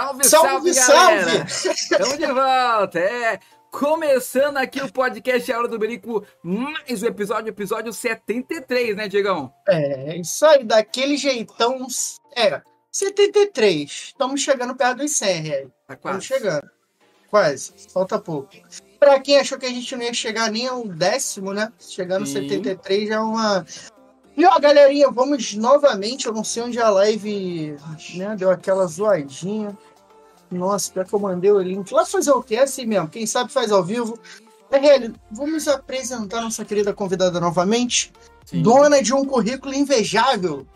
Salve, salve, salve, galera! Estamos de volta, é. Começando aqui o podcast A Hora do Berico, mais um episódio, episódio 73, né, Diegão? É, isso aí, daquele jeitão. É, 73. Estamos chegando perto dos 100, reais. Tá quase. Estamos chegando. Quase. Falta pouco. Pra quem achou que a gente não ia chegar nem ao décimo, né? Chegando Sim. 73 já é uma. E ó, galerinha, vamos novamente. Eu não sei onde a live né, deu aquela zoadinha. Nossa, pior que eu mandei o link. Lá fazer o quê? É assim mesmo. Quem sabe faz ao vivo. RL, vamos apresentar nossa querida convidada novamente. Sim. Dona de um currículo invejável.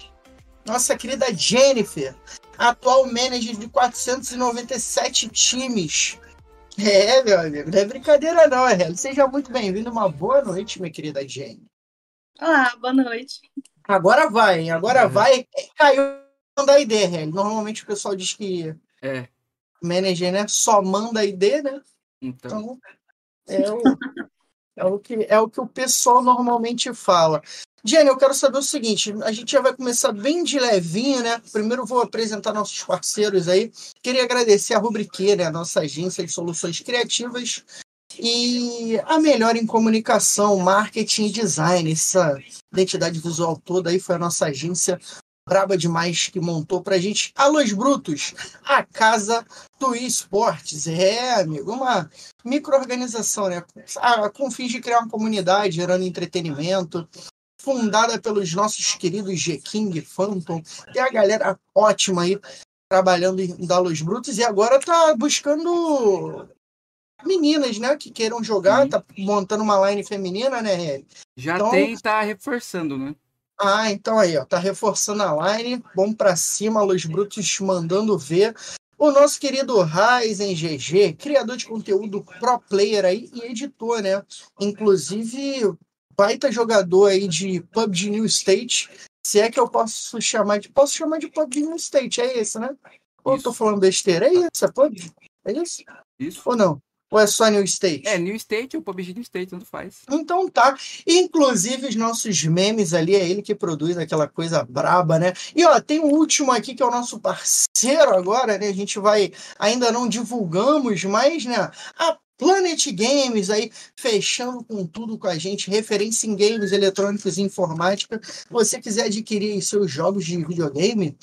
Nossa querida Jennifer, atual manager de 497 times. É, meu amigo, não é brincadeira não, RL. Seja muito bem-vindo. Uma boa noite, minha querida Jenny. Olá, boa noite. Agora vai, hein? Agora É. vai. Caiu da ID, RL. Normalmente o pessoal diz que É, manager, né, só manda ID, né? então. Então, é o, é o, que, é o que o pessoal normalmente fala. Jenny, eu quero saber o seguinte: a gente já vai começar bem de levinho, né? Primeiro vou apresentar nossos parceiros aí. Queria agradecer a Rubriqueira, a nossa agência de soluções criativas. E a melhor em comunicação, marketing e design. Essa identidade visual toda aí foi a nossa agência braba demais que montou pra gente. Alôs Brutos, a casa do esportes. É, amigo, uma micro-organização, né? Ah, Com fins de criar uma comunidade, gerando entretenimento. Fundada pelos nossos queridos G-King, Phantom, e a galera ótima aí trabalhando em Dalos Brutos e agora tá buscando meninas, né, que queiram jogar, Sim. tá montando uma line feminina, né? Já Então- tem, tá reforçando, né? Ah, então aí, ó, tá reforçando a line, bom pra cima, Los Brutos mandando ver. O nosso querido Ryzen GG, criador de conteúdo pro player aí e editor, né? Inclusive, baita jogador aí de PUBG New State. Se é que eu posso chamar de. Posso chamar de PUBG New State, é esse, né? Ou eu tô falando besteira? É isso, é PUBG? É isso? Isso. Ou não? Ou é só New State? É, New State ou PUBG New State, tanto faz. Então tá. Inclusive, os nossos memes ali, é ele que produz aquela coisa braba, né? E ó, tem o último aqui que é o nosso parceiro agora, né? A gente vai. Ainda não divulgamos, mas, né? A Planet Games aí, fechando com tudo com a gente, referência em games eletrônicos e informática. Se você quiser adquirir seus jogos de videogame,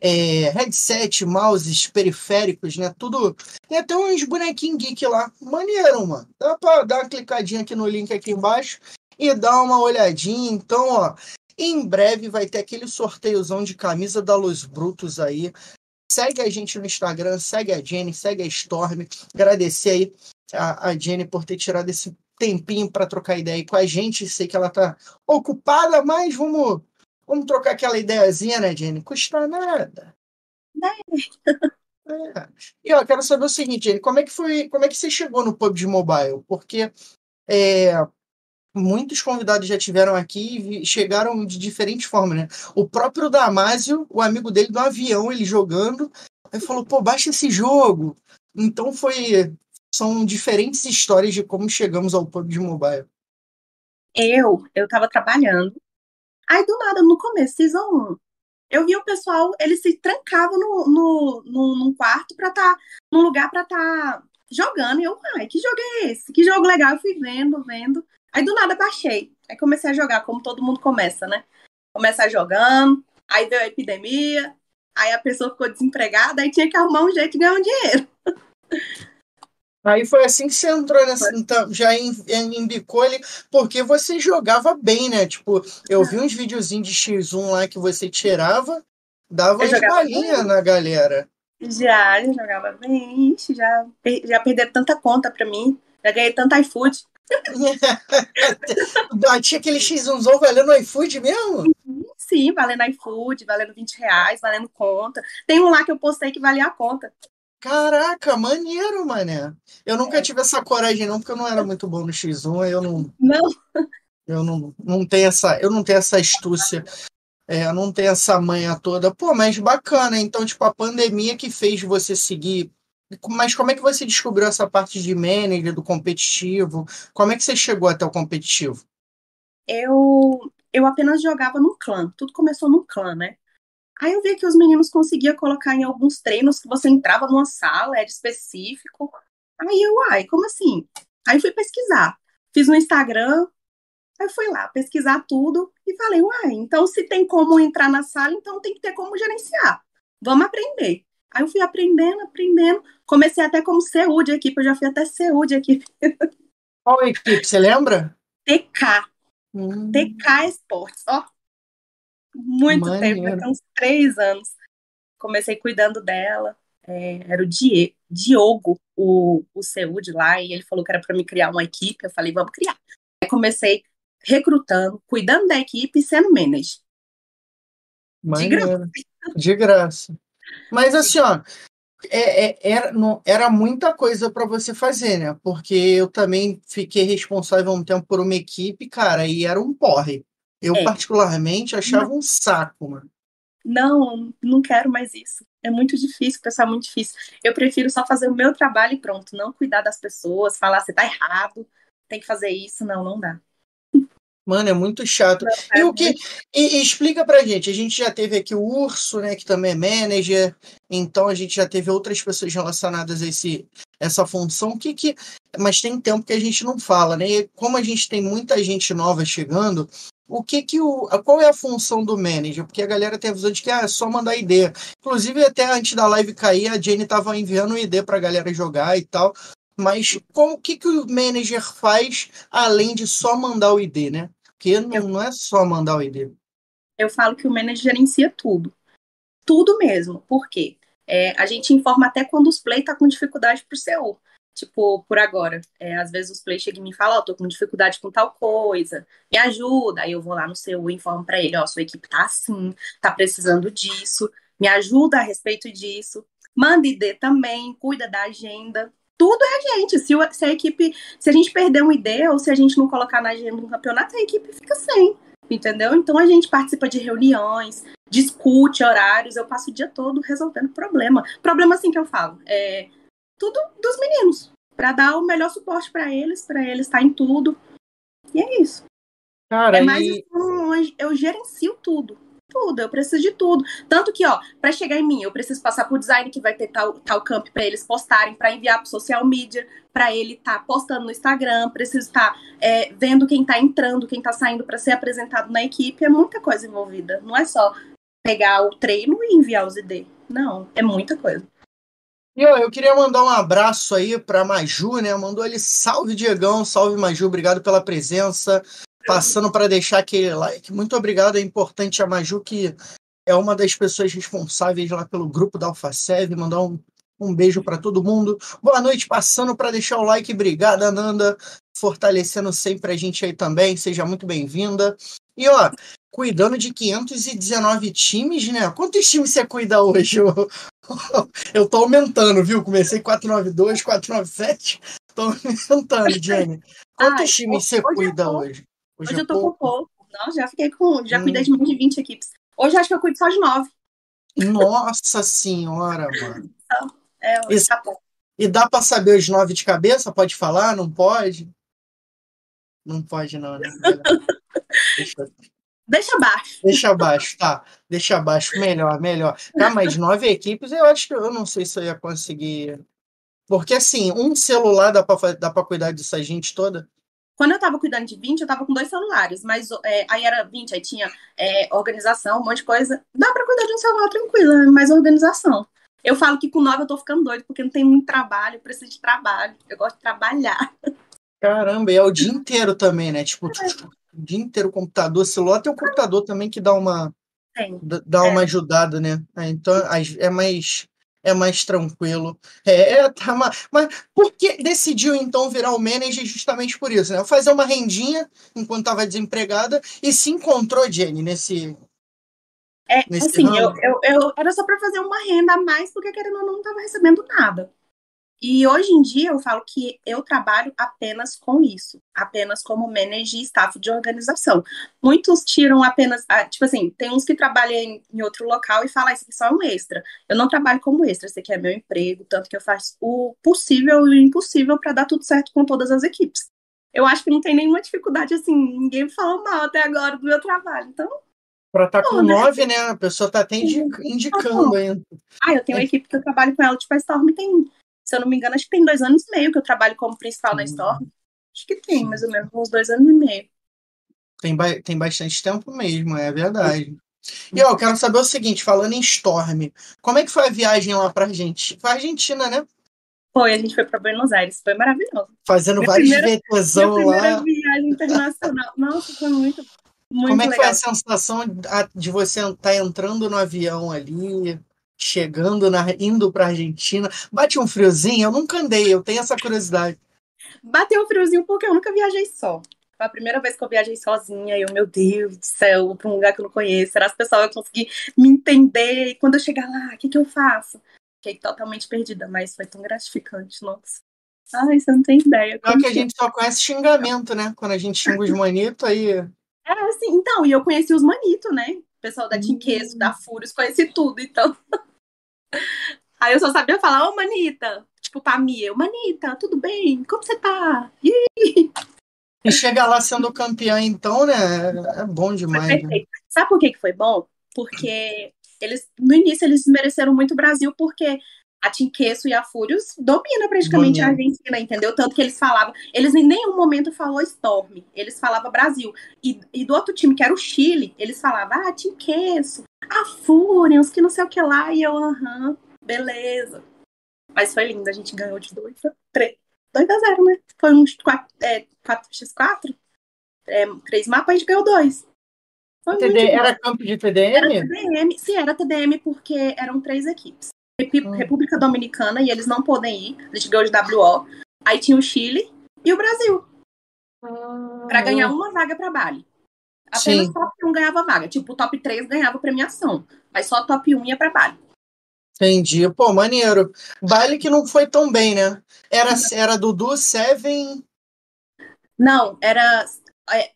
é, headset, mouses, periféricos, né? Tudo. Tem até uns bonequinhos geek lá. Maneiro, mano. Dá pra dar uma clicadinha aqui no link aqui embaixo e dar uma olhadinha. Então, ó, em breve vai ter aquele sorteiozão de camisa da Los Brutos aí. Segue a gente no Instagram, segue a Jenny, segue a Storm. Agradecer aí a, a Jenny por ter tirado esse tempinho para trocar ideia aí com a gente. Sei que ela tá ocupada, mas vamos, vamos trocar aquela ideiazinha, né, Jenny? Custa nada. É. E ó, quero saber o seguinte, Jenny, como é que foi, como é que você chegou no PUBG Mobile? Porque é, muitos convidados já tiveram aqui e chegaram de diferentes formas, né? O próprio Damásio, o amigo dele do avião, ele jogando, aí falou, pô, baixa esse jogo. Então foi, são diferentes histórias de como chegamos ao PUBG Mobile. Eu, eu tava trabalhando. Aí, do nada, no começo, Season 1, eu vi o pessoal, eles se trancavam no, no, no, num quarto pra tá, num lugar pra tá jogando. E eu, ai, que jogo é esse? Que jogo legal. Eu fui vendo, vendo. Aí, do nada, baixei. Aí comecei a jogar, como todo mundo começa, né? Começa jogando, aí veio a epidemia, aí a pessoa ficou desempregada, aí tinha que arrumar um jeito de ganhar um dinheiro. Aí foi assim que você entrou nessa, então, já em, em, embicou ele, porque você jogava bem, né? Tipo, eu vi uns videozinhos de X1 lá que você tirava, dava umas jogava balinhas na galera. Já, jogava bem, já, já perderam tanta conta pra mim, já ganhei tanto iFood. Tinha aquele X1zão valendo iFood mesmo? Sim, valendo iFood, valendo 20 reais, valendo conta. Tem um lá que eu postei que valia a conta. Caraca, maneiro, mané. Eu nunca tive essa coragem, não, porque eu não era muito bom no X1, eu não, Não, eu não, não tenho essa, eu não tenho essa astúcia. É, eu não tenho essa manha toda. Pô, mas bacana. Então, tipo, a pandemia que fez você seguir. Mas como é que você descobriu essa parte de manager, do competitivo? Como é que você chegou até o competitivo? eu, eu apenas jogava num clã. Tudo começou num clã, né? Aí eu vi que os meninos conseguiam colocar em alguns treinos que você entrava numa sala, era específico. Aí eu, ai, como assim? Aí fui pesquisar. Fiz no Instagram, aí fui lá pesquisar tudo e falei, uai, então se tem como entrar na sala, então tem que ter como gerenciar. Vamos aprender. Aí eu fui aprendendo, aprendendo. Comecei até como CU de equipe, eu já fui até CU de equipe. Qual equipe, você lembra? TK. Hum. TK Esportes, ó. Muito Maneiro. tempo, até uns três anos. Comecei cuidando dela. É, era o Die, Diogo, o, o CU de lá, e ele falou que era para me criar uma equipe. Eu falei, vamos criar. Aí comecei recrutando, cuidando da equipe e sendo manager. De graça. De graça. Mas assim, ó, é, é, era, não, era muita coisa para você fazer, né? Porque eu também fiquei responsável um tempo por uma equipe, cara, e era um porre. Eu, é. particularmente, achava não. um saco, mano. Não, não quero mais isso. É muito difícil, pessoal, é muito difícil. Eu prefiro só fazer o meu trabalho e pronto, não cuidar das pessoas, falar você tá errado, tem que fazer isso, não, não dá. Mano, é muito chato. Não, e o que. E, e, explica pra gente. A gente já teve aqui o Urso, né? Que também é manager. Então a gente já teve outras pessoas relacionadas a esse, essa função. Que, que, mas tem tempo que a gente não fala, né? E como a gente tem muita gente nova chegando, o que que o. Qual é a função do manager? Porque a galera tem a visão de que ah, é só mandar ID. Inclusive, até antes da live cair, a Jenny tava enviando um ID pra galera jogar e tal. Mas como que, que o manager faz além de só mandar o ID, né? Porque não, não é só mandar o ID. Eu falo que o manager gerencia tudo. Tudo mesmo. Por quê? É, a gente informa até quando os play tá com dificuldade pro CO. Tipo, por agora. É, às vezes os play chegam e me falam, ó, oh, tô com dificuldade com tal coisa, me ajuda. Aí eu vou lá no seu e informo pra ele, ó, oh, sua equipe tá assim, tá precisando disso, me ajuda a respeito disso. Manda ID também, cuida da agenda tudo é a gente. Se, o, se, a equipe, se a gente perder uma ideia ou se a gente não colocar na agenda do campeonato, a equipe fica sem, entendeu? Então a gente participa de reuniões, discute horários, eu passo o dia todo resolvendo problema. Problema assim que eu falo, é tudo dos meninos, para dar o melhor suporte para eles, para eles estar em tudo. E é isso. Cara, é mais e... assim, eu gerencio tudo tudo, eu preciso de tudo. Tanto que, ó, para chegar em mim, eu preciso passar por design que vai ter tal, tal camp para eles postarem, para enviar para social media, para ele estar tá postando no Instagram, preciso estar tá, é, vendo quem tá entrando, quem tá saindo para ser apresentado na equipe, é muita coisa envolvida. Não é só pegar o treino e enviar os ID. Não, é muita coisa. E ó, eu queria mandar um abraço aí para Maju, né? Mandou ele salve Diegão, salve Maju, obrigado pela presença passando para deixar aquele like. Muito obrigado, é importante a Maju, que é uma das pessoas responsáveis lá pelo grupo da AlphaSev, mandar um, um beijo para todo mundo. Boa noite, passando para deixar o like. Obrigada, Nanda, fortalecendo sempre a gente aí também. Seja muito bem-vinda. E ó, cuidando de 519 times, né? Quantos times você cuida hoje? Eu, eu tô aumentando, viu? Comecei 492, 497. Tô aumentando, Jenny. Quantos Ai, times você cuida hoje? Hoje, Hoje eu tô pouco. com pouco. Não, já fiquei com. Já hum. cuidei de mais de 20 equipes. Hoje acho que eu cuido só de 9. Nossa senhora, mano. Então, é, tá e dá para saber os nove de cabeça? Pode falar? Não pode? Não pode, não, né? Deixa... Deixa abaixo. Deixa abaixo, tá. Deixa abaixo. Melhor, melhor. Tá, mas nove equipes, eu acho que eu não sei se eu ia conseguir. Porque, assim, um celular dá pra, dá pra cuidar dessa gente toda? Quando eu tava cuidando de 20, eu tava com dois celulares, mas é, aí era 20, aí tinha é, organização, um monte de coisa. Dá para cuidar de um celular tranquilo, é mais organização. Eu falo que com 9 eu tô ficando doido, porque não tem muito trabalho, eu preciso de trabalho. Eu gosto de trabalhar. Caramba, e é o dia inteiro também, né? Tipo, é. o dia inteiro computador, celular tem o computador também que dá uma. Dá uma é. ajudada, né? É, então é mais é mais tranquilo. É, é, tá, mas, mas por que decidiu então virar o manager justamente por isso, né? Fazer uma rendinha enquanto estava desempregada e se encontrou, Jenny, nesse. É, nesse assim, eu, eu, eu, era só para fazer uma renda a mais, porque querendo ou não, não estava recebendo nada. E hoje em dia eu falo que eu trabalho apenas com isso, apenas como manager e staff de organização. Muitos tiram apenas, ah, tipo assim, tem uns que trabalham em, outro local e falam, ah, isso aqui só é um extra. Eu não trabalho como extra, esse aqui é meu emprego, tanto que eu faço o possível e o impossível para dar tudo certo com todas as equipes. Eu acho que não tem nenhuma dificuldade, assim, ninguém me falou mal até agora do meu trabalho, então Pra estar tá com nove, né? A pessoa tá até indicando ainda. Ah, eu tenho uma equipe que eu trabalho com ela, tipo, a Storm tem, se eu não me engano, acho que tem dois anos e meio que eu trabalho como principal na Storm. Acho que tem, mais ou menos, uns dois anos e meio. Tem, ba tem bastante tempo mesmo, é verdade. E ó, eu quero saber o seguinte, falando em Storm, como é que foi a viagem lá pra Argentina? Foi Argentina, né? Foi, a gente foi para Buenos Aires, foi maravilhoso. Fazendo minha vários VTzão lá. Primeira viagem internacional. Nossa, foi muito, muito Como é que legal. foi a sensação de você estar tá entrando no avião ali, chegando, na, indo para Argentina? Bate um friozinho? Eu nunca andei, eu tenho essa curiosidade. Bateu um friozinho porque eu nunca viajei só. Foi a primeira vez que eu viajei sozinha e eu, meu Deus do céu, para um lugar que eu não conheço. Será que as pessoas vão conseguir me entender? E quando eu chegar lá, o que, que eu faço? Fiquei totalmente perdida, mas foi tão gratificante, nossa. Ai, você não tem ideia. Pior que a gente só conhece xingamento, né? Quando a gente xinga os manitos, aí. É, assim, então, e eu conheci os manitos, né? O pessoal da Tinqueso, da Fúrios, conheci tudo, então. Aí eu só sabia falar, ô Manita, tipo, pra mim, eu, Manita, tudo bem? Como você tá? E chegar lá sendo campeã, então, né? É bom demais. Né? Sabe por que, que foi bom? Porque eles, no início, eles mereceram muito o Brasil, porque a Tinqueço e a Fúrios dominam praticamente a Argentina, entendeu? Tanto que eles falavam, eles em nenhum momento falou Storm, eles falavam Brasil. E, e do outro time, que era o Chile, eles falavam, ah, Tinqueço, a Fúrios, que não sei o que lá, e eu, aham, beleza. Mas foi lindo, a gente ganhou de 2 a 3. 2 a 0, né? Foi uns 4, é, 4x4. É, três mapas, a gente ganhou dois. TD, era campo de TDM? Era TDM, sim, era TDM porque eram três equipes. Hum. República Dominicana, e eles não podem ir, a gente ganhou de WO. Aí tinha o Chile e o Brasil. Hum. Para ganhar uma vaga para Bali. Apenas o top 1 ganhava vaga. Tipo, o top 3 ganhava premiação. Mas só top 1 ia para Bali. Entendi. Pô, maneiro. Bali que não foi tão bem, né? Era, era Dudu, Seven. Não, era. É,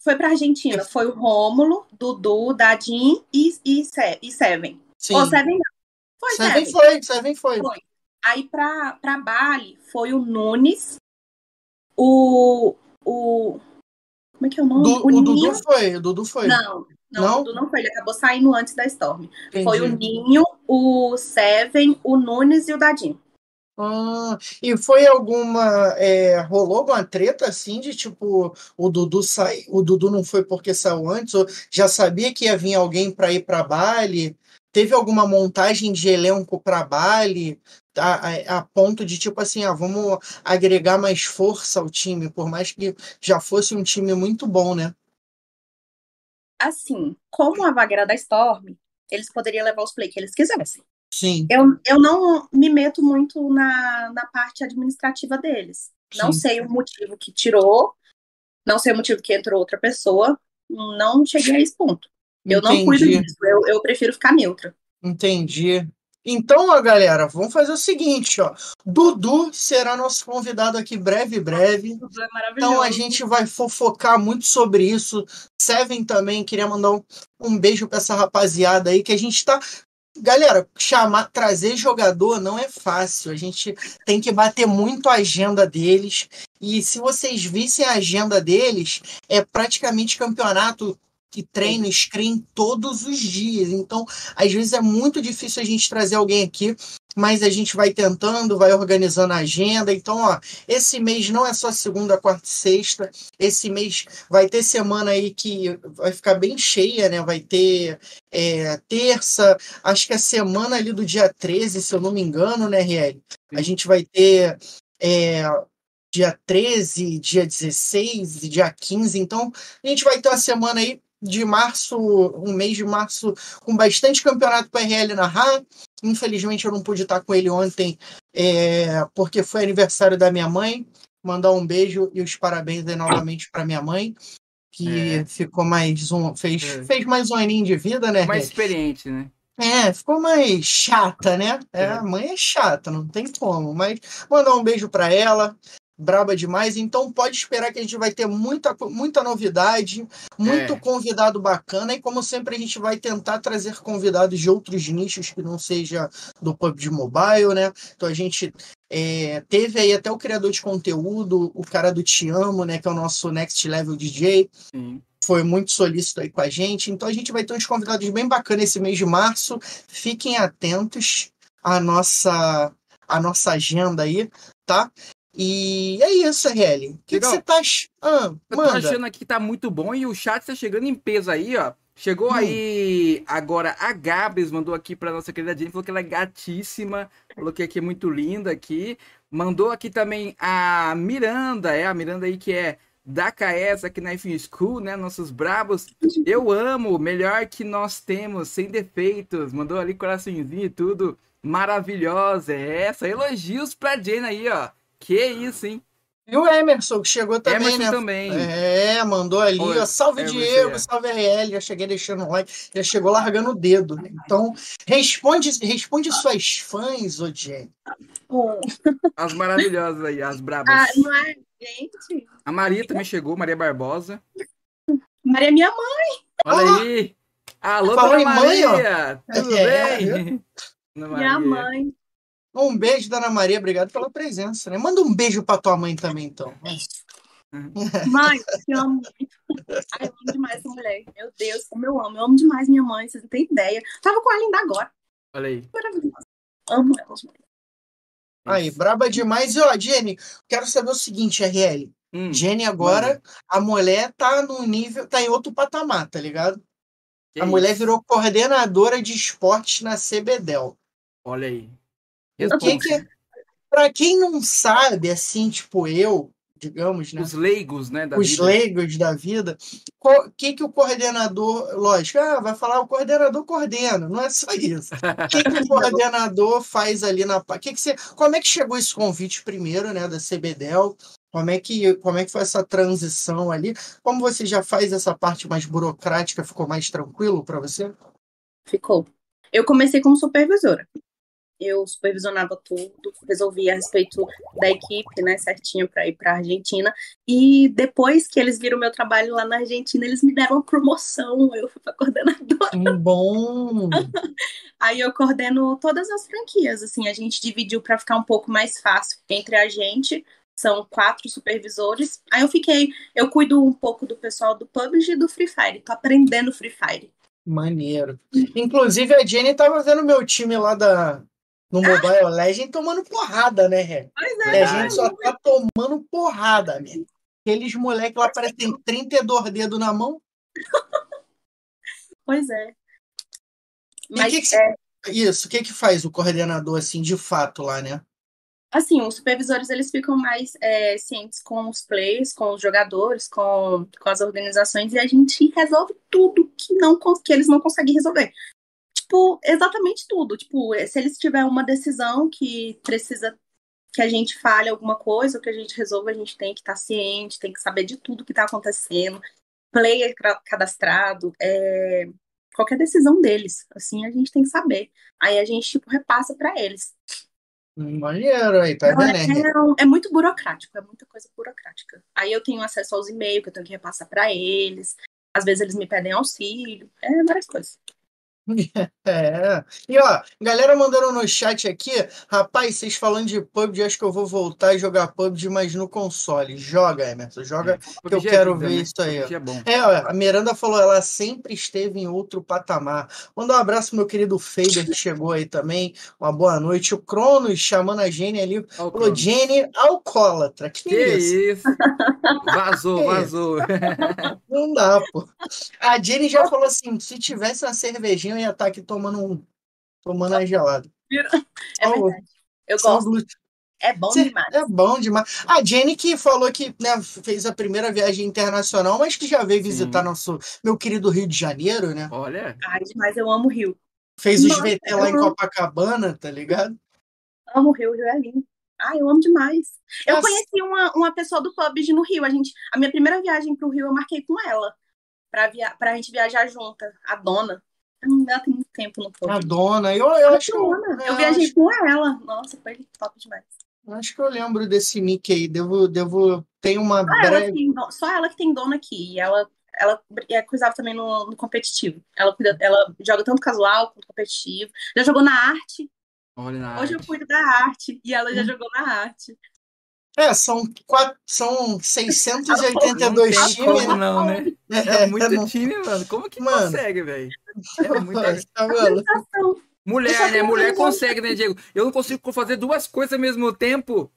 foi pra Argentina. Foi o Rômulo, Dudu, Dadin e, e, e Seven. Sim. Ou Seven não. Foi Seven. Seven foi, Seven foi. foi. Aí pra, pra Bali foi o Nunes, o. o como é que é o nome? Du, o, o Dudu foi, o Dudu foi. Não, não, não? o Dudu não foi, ele acabou saindo antes da Storm. Entendi. Foi o Ninho, o Seven, o Nunes e o Dadinho. Ah, e foi alguma. É, rolou alguma treta assim de tipo, o Dudu sai, o Dudu não foi porque saiu antes, ou já sabia que ia vir alguém para ir para Bali? Teve alguma montagem de elenco para Bali? A, a, ponto de tipo assim, ah, vamos agregar mais força ao time, por mais que já fosse um time muito bom, né? Assim, como a vaga era da Storm, eles poderiam levar os play que eles quisessem. Sim. Eu, eu não me meto muito na, na parte administrativa deles. Sim. Não sei o motivo que tirou, não sei o motivo que entrou outra pessoa. Não cheguei a esse ponto. Eu Entendi. não cuido disso, eu, eu prefiro ficar neutra. Entendi. Então, ó, galera, vamos fazer o seguinte, ó. Dudu será nosso convidado aqui breve, breve. Dudu é então a gente vai fofocar muito sobre isso. Seven também, queria mandar um, um beijo para essa rapaziada aí que a gente tá Galera, chamar, trazer jogador não é fácil. A gente tem que bater muito a agenda deles. E se vocês vissem a agenda deles, é praticamente campeonato que treina screen todos os dias. Então, às vezes é muito difícil a gente trazer alguém aqui, mas a gente vai tentando, vai organizando a agenda. Então, ó, esse mês não é só segunda, quarta e sexta. Esse mês vai ter semana aí que vai ficar bem cheia, né? Vai ter é, terça, acho que é a semana ali do dia 13, se eu não me engano, né, Riel? A gente vai ter. É, dia 13, dia 16, dia 15. Então, a gente vai ter uma semana aí de março, um mês de março, com bastante campeonato PRL na RA. Infelizmente eu não pude estar com ele ontem, é, porque foi aniversário da minha mãe. Mandar um beijo e os parabéns aí novamente para minha mãe, que é. ficou mais um. Fez, é. fez mais um aninho de vida, né? Mais experiente, né? É, ficou mais chata, né? É, a mãe é chata, não tem como. Mas mandar um beijo para ela braba demais. Então pode esperar que a gente vai ter muita, muita novidade, muito é. convidado bacana. E como sempre, a gente vai tentar trazer convidados de outros nichos que não seja do PUBG Mobile, né? Então a gente É, teve aí até o criador de conteúdo, o cara do Te Amo, né? Que é o nosso Next Level DJ. Sim. Foi muito solícito aí com a gente. Então a gente vai ter uns convidados bem bacanas esse mês de março. Fiquem atentos à nossa, à nossa agenda aí, tá? E é isso, RL. O que, você tá ach- Ah, Eu tô achando aqui que tá muito bom e o chat tá chegando em peso aí, ó. Chegou Hum. aí agora a Gabs mandou aqui pra nossa querida Jenny, falou que ela é gatíssima, falou que aqui é muito linda aqui. Mandou aqui também a Miranda, é a Miranda aí que é da KS aqui na F School, né? Nossos brabos. Eu amo, melhor que nós temos, sem defeitos. Mandou ali coraçãozinho e tudo. Maravilhosa, é essa. Elogios pra Jenny aí, ó. Que isso, hein? E o Emerson, que chegou também, Emerson né? também. É, mandou ali, Oi, ó, salve Diego, é. salve RL, já cheguei deixando um like, já chegou largando o dedo. né? Então, responde, responde suas fãs, ô Jenny. As maravilhosas aí, as brabas. ah, não é, gente? A Maria também chegou, Maria Barbosa. Maria é minha mãe. Olha Ah! aí! Alô, Falou dona em mãe, ó. Maria! Tudo É, bem? Minha Maria. mãe. Um beijo, Dona Maria, obrigado pela presença, né? Manda um beijo pra tua mãe também, então. Mãe, te amo muito. Ai, eu amo demais essa mulher. Meu Deus, como eu amo. Eu amo demais minha mãe, vocês não têm ideia. Tava com ela ainda agora. Olha aí. Maravilhosa. Amo ela. Aí, braba demais. E ó, Jenny, quero saber o seguinte, RL. Hum, Jenny agora, a mulher tá num nível, tá em outro patamar, tá ligado? que a mulher isso? virou coordenadora de esportes na CBDEL. Olha aí. O que que, pra quem não sabe, assim, tipo eu, digamos, né? Os leigos, né, da os vida. leigos da vida, o que, que o coordenador, lógico, ah, vai falar o coordenador coordena, não é só isso. O que, que o coordenador faz ali na que que você, como é que chegou esse convite primeiro, né, da CBDEL? Como é que como é que foi essa transição ali? Como você já faz essa parte mais burocrática, ficou mais tranquilo para você? Ficou. Eu comecei como supervisora. Eu supervisionava tudo, resolvia a respeito da equipe, né, certinho para ir para Argentina. E depois que eles viram meu trabalho lá na Argentina, eles me deram uma promoção. Eu fui para coordenadora. Um bom. Aí eu coordeno todas as franquias. Assim, a gente dividiu para ficar um pouco mais fácil entre a gente. São quatro supervisores. Aí eu fiquei, eu cuido um pouco do pessoal do PUBG e do Free Fire. Tô aprendendo Free Fire. Maneiro. Inclusive, a Jenny tava vendo meu time lá da, no Mobile Legend tomando porrada, né, Ré? Verdade. gente só tá tomando porrada, amigo. Aqueles moleques lá parecem 32 dedos na mão. Pois é. Mas que que é, Isso, o que que faz o coordenador, assim, de fato lá, né? assim, os supervisores eles ficam mais é, cientes com os players, com os jogadores, com, com as organizações, e a gente resolve tudo que, não, que eles não conseguem resolver. Tipo, exatamente tudo. Tipo, se eles tiverem uma decisão que precisa que a gente fale alguma coisa, ou que a gente resolva, a gente tem que estar ciente, tem que saber de tudo que está acontecendo. Player cadastrado, é, qualquer decisão deles, assim, a gente tem que saber. Aí a gente, tipo, repassa para eles. Maneiro aí, tá né? É, um- é muito burocrático, é muita coisa burocrática. Aí eu tenho acesso aos e-mails que eu tenho que repassar para eles. Às vezes eles me pedem auxílio, é várias coisas. É. E ó, galera mandando no chat aqui, rapaz, vocês falando de PUBG, acho que eu vou voltar a jogar PUBG, mas no console. Joga, Emerson, joga, que eu é quero vida, ver né? isso aí. é. É, ó, a Miranda falou, ela sempre esteve em outro patamar. Mandar um abraço pro meu querido Faber, que chegou aí também. Uma boa noite. O Cronos chamando a Jenny ali. Falou, Cronos. Jenny alcoólatra. Que, Que isso? isso? Vazou, vazou. Não dá, pô. A Jenny já falou assim: se tivesse uma cervejinha, ia estar aqui tomando um. Tomando a gelada. É verdade. Eu só gosto, é bom Cê- demais. É bom demais. A Jenny que falou que né, fez a primeira viagem internacional, mas que já veio visitar Sim. nosso meu querido Rio de Janeiro, né? Olha, Ai, demais, eu amo o Rio. Fez os Nossa, VT lá em eu- Copacabana, tá ligado? Amo o Rio, o Rio é lindo. Ai, eu amo demais. Eu Nossa. conheci uma, uma pessoa do PUBG no Rio. A, gente, a minha primeira viagem pro Rio eu marquei com ela. Pra, via, pra gente viajar junta. A dona. Ela tem muito tempo no PUBG. A dona. Eu, eu A acho, que dona. eu, Eu viajei acho, com ela. Nossa, foi top demais. acho que eu lembro desse nick aí. Devo, devo. Tem uma Só ela, que breve. tem, do- só ela que tem dona aqui. E ela, ela é, cuidava também no, no competitivo. Ela, cuida, ela joga tanto casual quanto competitivo. Já jogou na arte. Olha na Hoje eu arte. cuido da arte e ela já Hum. jogou na arte. É, são, quatro, são Não 682 tem times, como né? não, né? É muito time, mano. Como que Mano. consegue, velho? É muita... Tá Mulher, né? Mulher consegue, né, Diego? Eu não consigo fazer duas coisas ao mesmo tempo.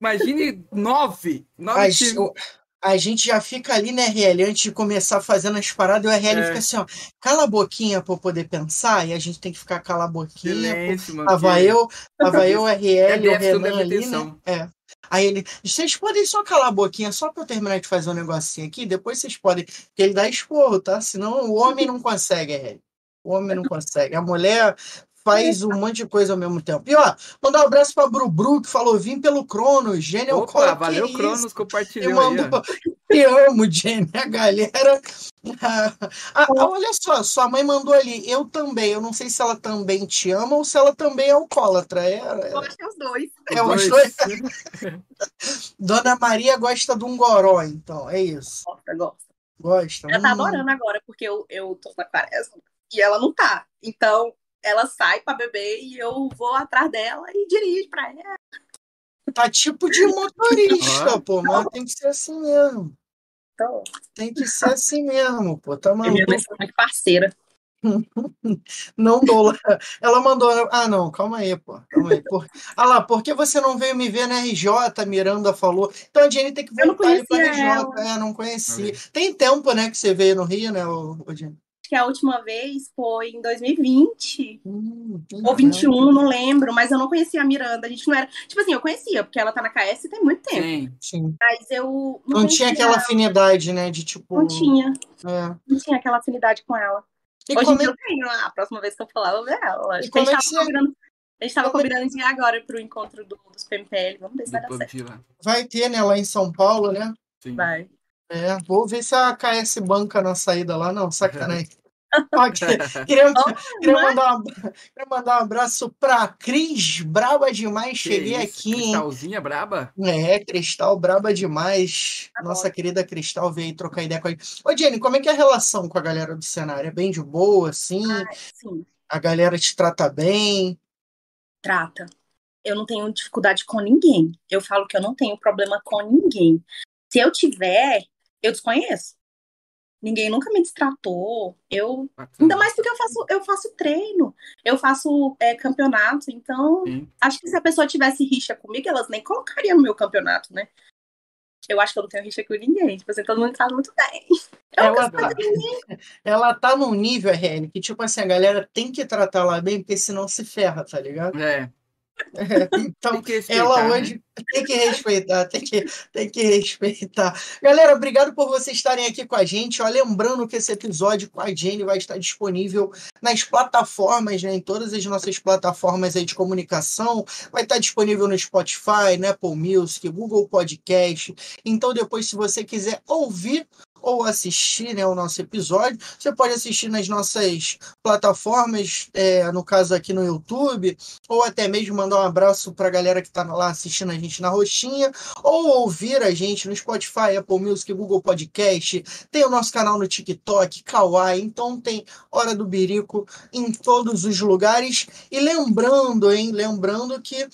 Imagine nove. Nove A, times. o- a gente já fica ali, né, RL, antes de começar fazendo as paradas, o RL É. fica assim, ó, cala a boquinha pra eu poder pensar, e a gente tem que ficar cala a boquinha. pô. Silêncio, mano. Tava que- eu, tava eu, RL, É o Renan ali, atenção. né? É. Aí ele, vocês podem só calar a boquinha, só pra eu terminar de fazer um negocinho aqui, depois vocês podem, porque ele dá esporro, tá? Senão o homem não consegue, RL. O homem não consegue. A mulher faz um monte de coisa ao mesmo tempo. E ó, mandar um abraço pra Brubru, que falou, vim pelo Cronos, Genial Opa, Cola, valeu? Cronos, compartilhou ó. Te amo, Jenny. A galera. Ah, ah, olha só, sua mãe mandou ali. Eu também. Eu não sei se ela também te ama ou se ela também é alcoólatra. É, Eu acho que é os dois. é os Os dois. Dona Maria gosta de um goró, então. É isso. Gosta, gosta. Gosta. Ela tá Hum. adorando agora, porque eu, eu tô na quaresma e ela não tá. Então, ela sai pra beber e eu vou atrás dela e dirijo pra ela. Tá tipo de motorista, pô. Mas tem que ser assim mesmo. Tem que ser assim mesmo, pô. Tá e minha maluco. mãe é muito parceira. Não dou. Ela mandou. Ah, não, calma aí, pô. Calma aí. Por... Ah lá, por que você não veio me ver na RJ? A Miranda falou. Então a Jenny tem que Eu não voltar conhecia RJ. É, não conhecia. Tem tempo, né, que você veio no Rio, né, ô, ô Jenny? Acho que a última vez foi em 2020 Hum, ou legal. 21, não lembro, mas eu não conhecia a Miranda. A gente não era. Tipo assim, eu conhecia, porque ela tá na KS tem muito tempo. Sim. Sim. Mas eu. Não tinha conhecia aquela ela, afinidade, né, de tipo. Não tinha. É. Não tinha aquela afinidade com ela. E Hoje como é eu tenho lá, a próxima vez que eu falar, eu vou ver ela. E a como é gente que você- combinando. A gente tava como é- combinando de ir agora pro encontro do- dos PMPL. Vamos ver se vai dar certo. Vai ter, né, lá em São Paulo, né? Sim. Vai. É, vou ver se a KS banca na saída lá. Não, sacanagem. Que- queria, queria, mas- mandar um, queria mandar um abraço pra Cris, braba demais. Que Cheguei isso, aqui, hein? Cristalzinha braba? É, Cristal, braba demais. Tá Nossa bom. querida Cristal veio trocar ideia com a gente. Ô, Jenny, como é que é a relação com a galera do cenário? É bem de boa, assim? Sim, A galera te trata bem? trata. Eu não tenho dificuldade com ninguém. Eu falo que eu não tenho problema com ninguém. Se eu tiver, eu desconheço. Ninguém nunca me destratou. Eu Bacana. Ainda mais porque eu faço, eu faço treino, eu faço é, campeonato, então Sim. acho que se a pessoa tivesse rixa comigo, elas nem colocariam no meu campeonato, né? Eu acho que eu não tenho rixa com ninguém. Tipo assim, todo mundo trata muito bem. Eu Ela tá, fui de ninguém. ela tá num nível, RL, que tipo assim, a galera tem que tratar ela bem, porque senão se ferra, tá ligado? É, Então, que respeitar, ela né? hoje tem que respeitar, tem que, tem que respeitar. Galera, obrigado por vocês estarem aqui com a gente. Ó, lembrando que esse episódio com a Jenny vai estar disponível nas plataformas, né, em todas as nossas plataformas aí de comunicação. Vai estar disponível no Spotify, no Apple Music, Google Podcast. Então, depois, se você quiser ouvir ou assistir né, o nosso episódio, você pode assistir nas nossas plataformas, é, no caso aqui no YouTube, ou até mesmo mandar um abraço para a galera que está lá assistindo a gente na roxinha, ou ouvir a gente no Spotify, Apple Music, Google Podcast, tem o nosso canal no TikTok, Kawaii, então tem Hora do Birico em todos os lugares. E lembrando, hein, lembrando que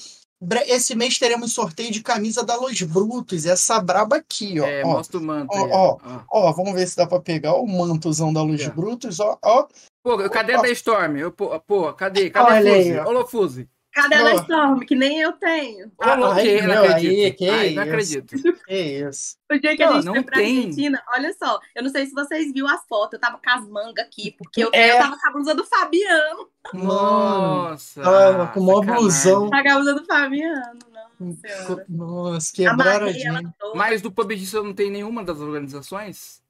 esse mês teremos sorteio de camisa da Los Brutos, essa braba aqui, ó. É, ó. mostra o manto ó, aí. ó. ó. Ó, vamos ver se dá pra pegar o mantozão da Luz É. Brutos, ó, ó. Pô, cadê a da Storm? Eu, pô, pô, cadê? Cadê Olha a Fuse? ó. Ô, Lofuse. Cadê a Boa. Storm? Que nem eu tenho. Ô, louco, Ai, não acredito. aí, que Ai, não isso. acredito. Que isso. O dia que a Não, gente não foi pra tem. Argentina, olha só, eu não sei se vocês viram as fotos, eu tava com as mangas aqui, porque eu, É. eu tava com a blusa do Fabiano. Nossa. Tava com mó sacanagem. blusão. Tava com a blusa do Fabiano, não, senhora. Nossa, quebraram a gente. Mas do PUBG você não tem nenhuma das organizações?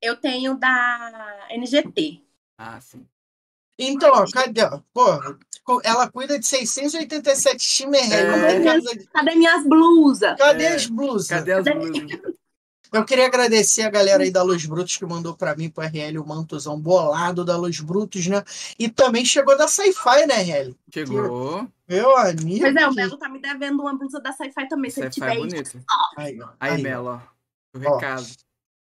Eu tenho da NGT. Ah, sim. Então, ó, cadê? ó? Pô, ela cuida de 687 times É. cadê, Cadê minhas blusas? cadê É. as blusas? Cadê as blusas? Eu queria agradecer a galera aí da Luz Brutos que mandou pra mim, pro RL, o mantozão bolado da Luz Brutos, né? E também chegou da Sci-Fi, né, RL? Chegou. Meu amigo. Pois é, o Melo tá me devendo uma blusa da Sci-Fi também, se ele tiver é isso. bonito. Aí, Aí, aí. Melo, ó. O Ó.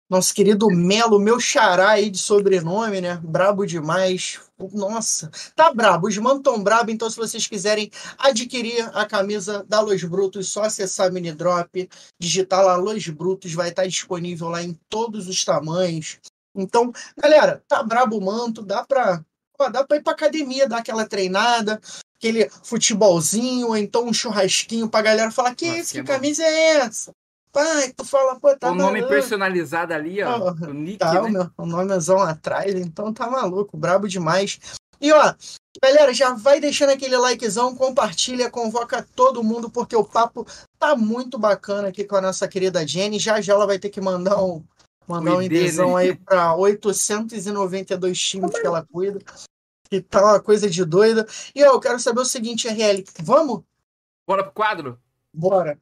nosso querido Melo, meu xará aí de sobrenome, né? Brabo demais. Nossa, tá brabo. Os mano tão brabo, então se vocês quiserem adquirir a camisa da Los Brutos, só acessar Mini Drop, digitar lá Los Brutos, vai estar disponível lá em todos os tamanhos. Então, galera, tá brabo o manto, dá pra, ó, dá pra ir pra academia, dar aquela treinada, aquele futebolzinho, ou então um churrasquinho pra galera falar: que Nossa, isso, que que é camisa é essa? Pai, tu fala, pô, tá o nome maluco. personalizado ali, ó. Ó, o nick, Tá, o, né? meu, o nomezão atrás, então tá maluco, brabo demais. E ó, galera, já vai deixando aquele likezão, compartilha, convoca todo mundo, porque o papo tá muito bacana aqui com a nossa querida Jenny. Já já ela vai ter que mandar um, mandar O um ID, IDzão né? aí pra 892 times que ela cuida. Que tá uma coisa de doida. E ó, eu quero saber o seguinte, RL, vamos? Bora pro quadro? Bora,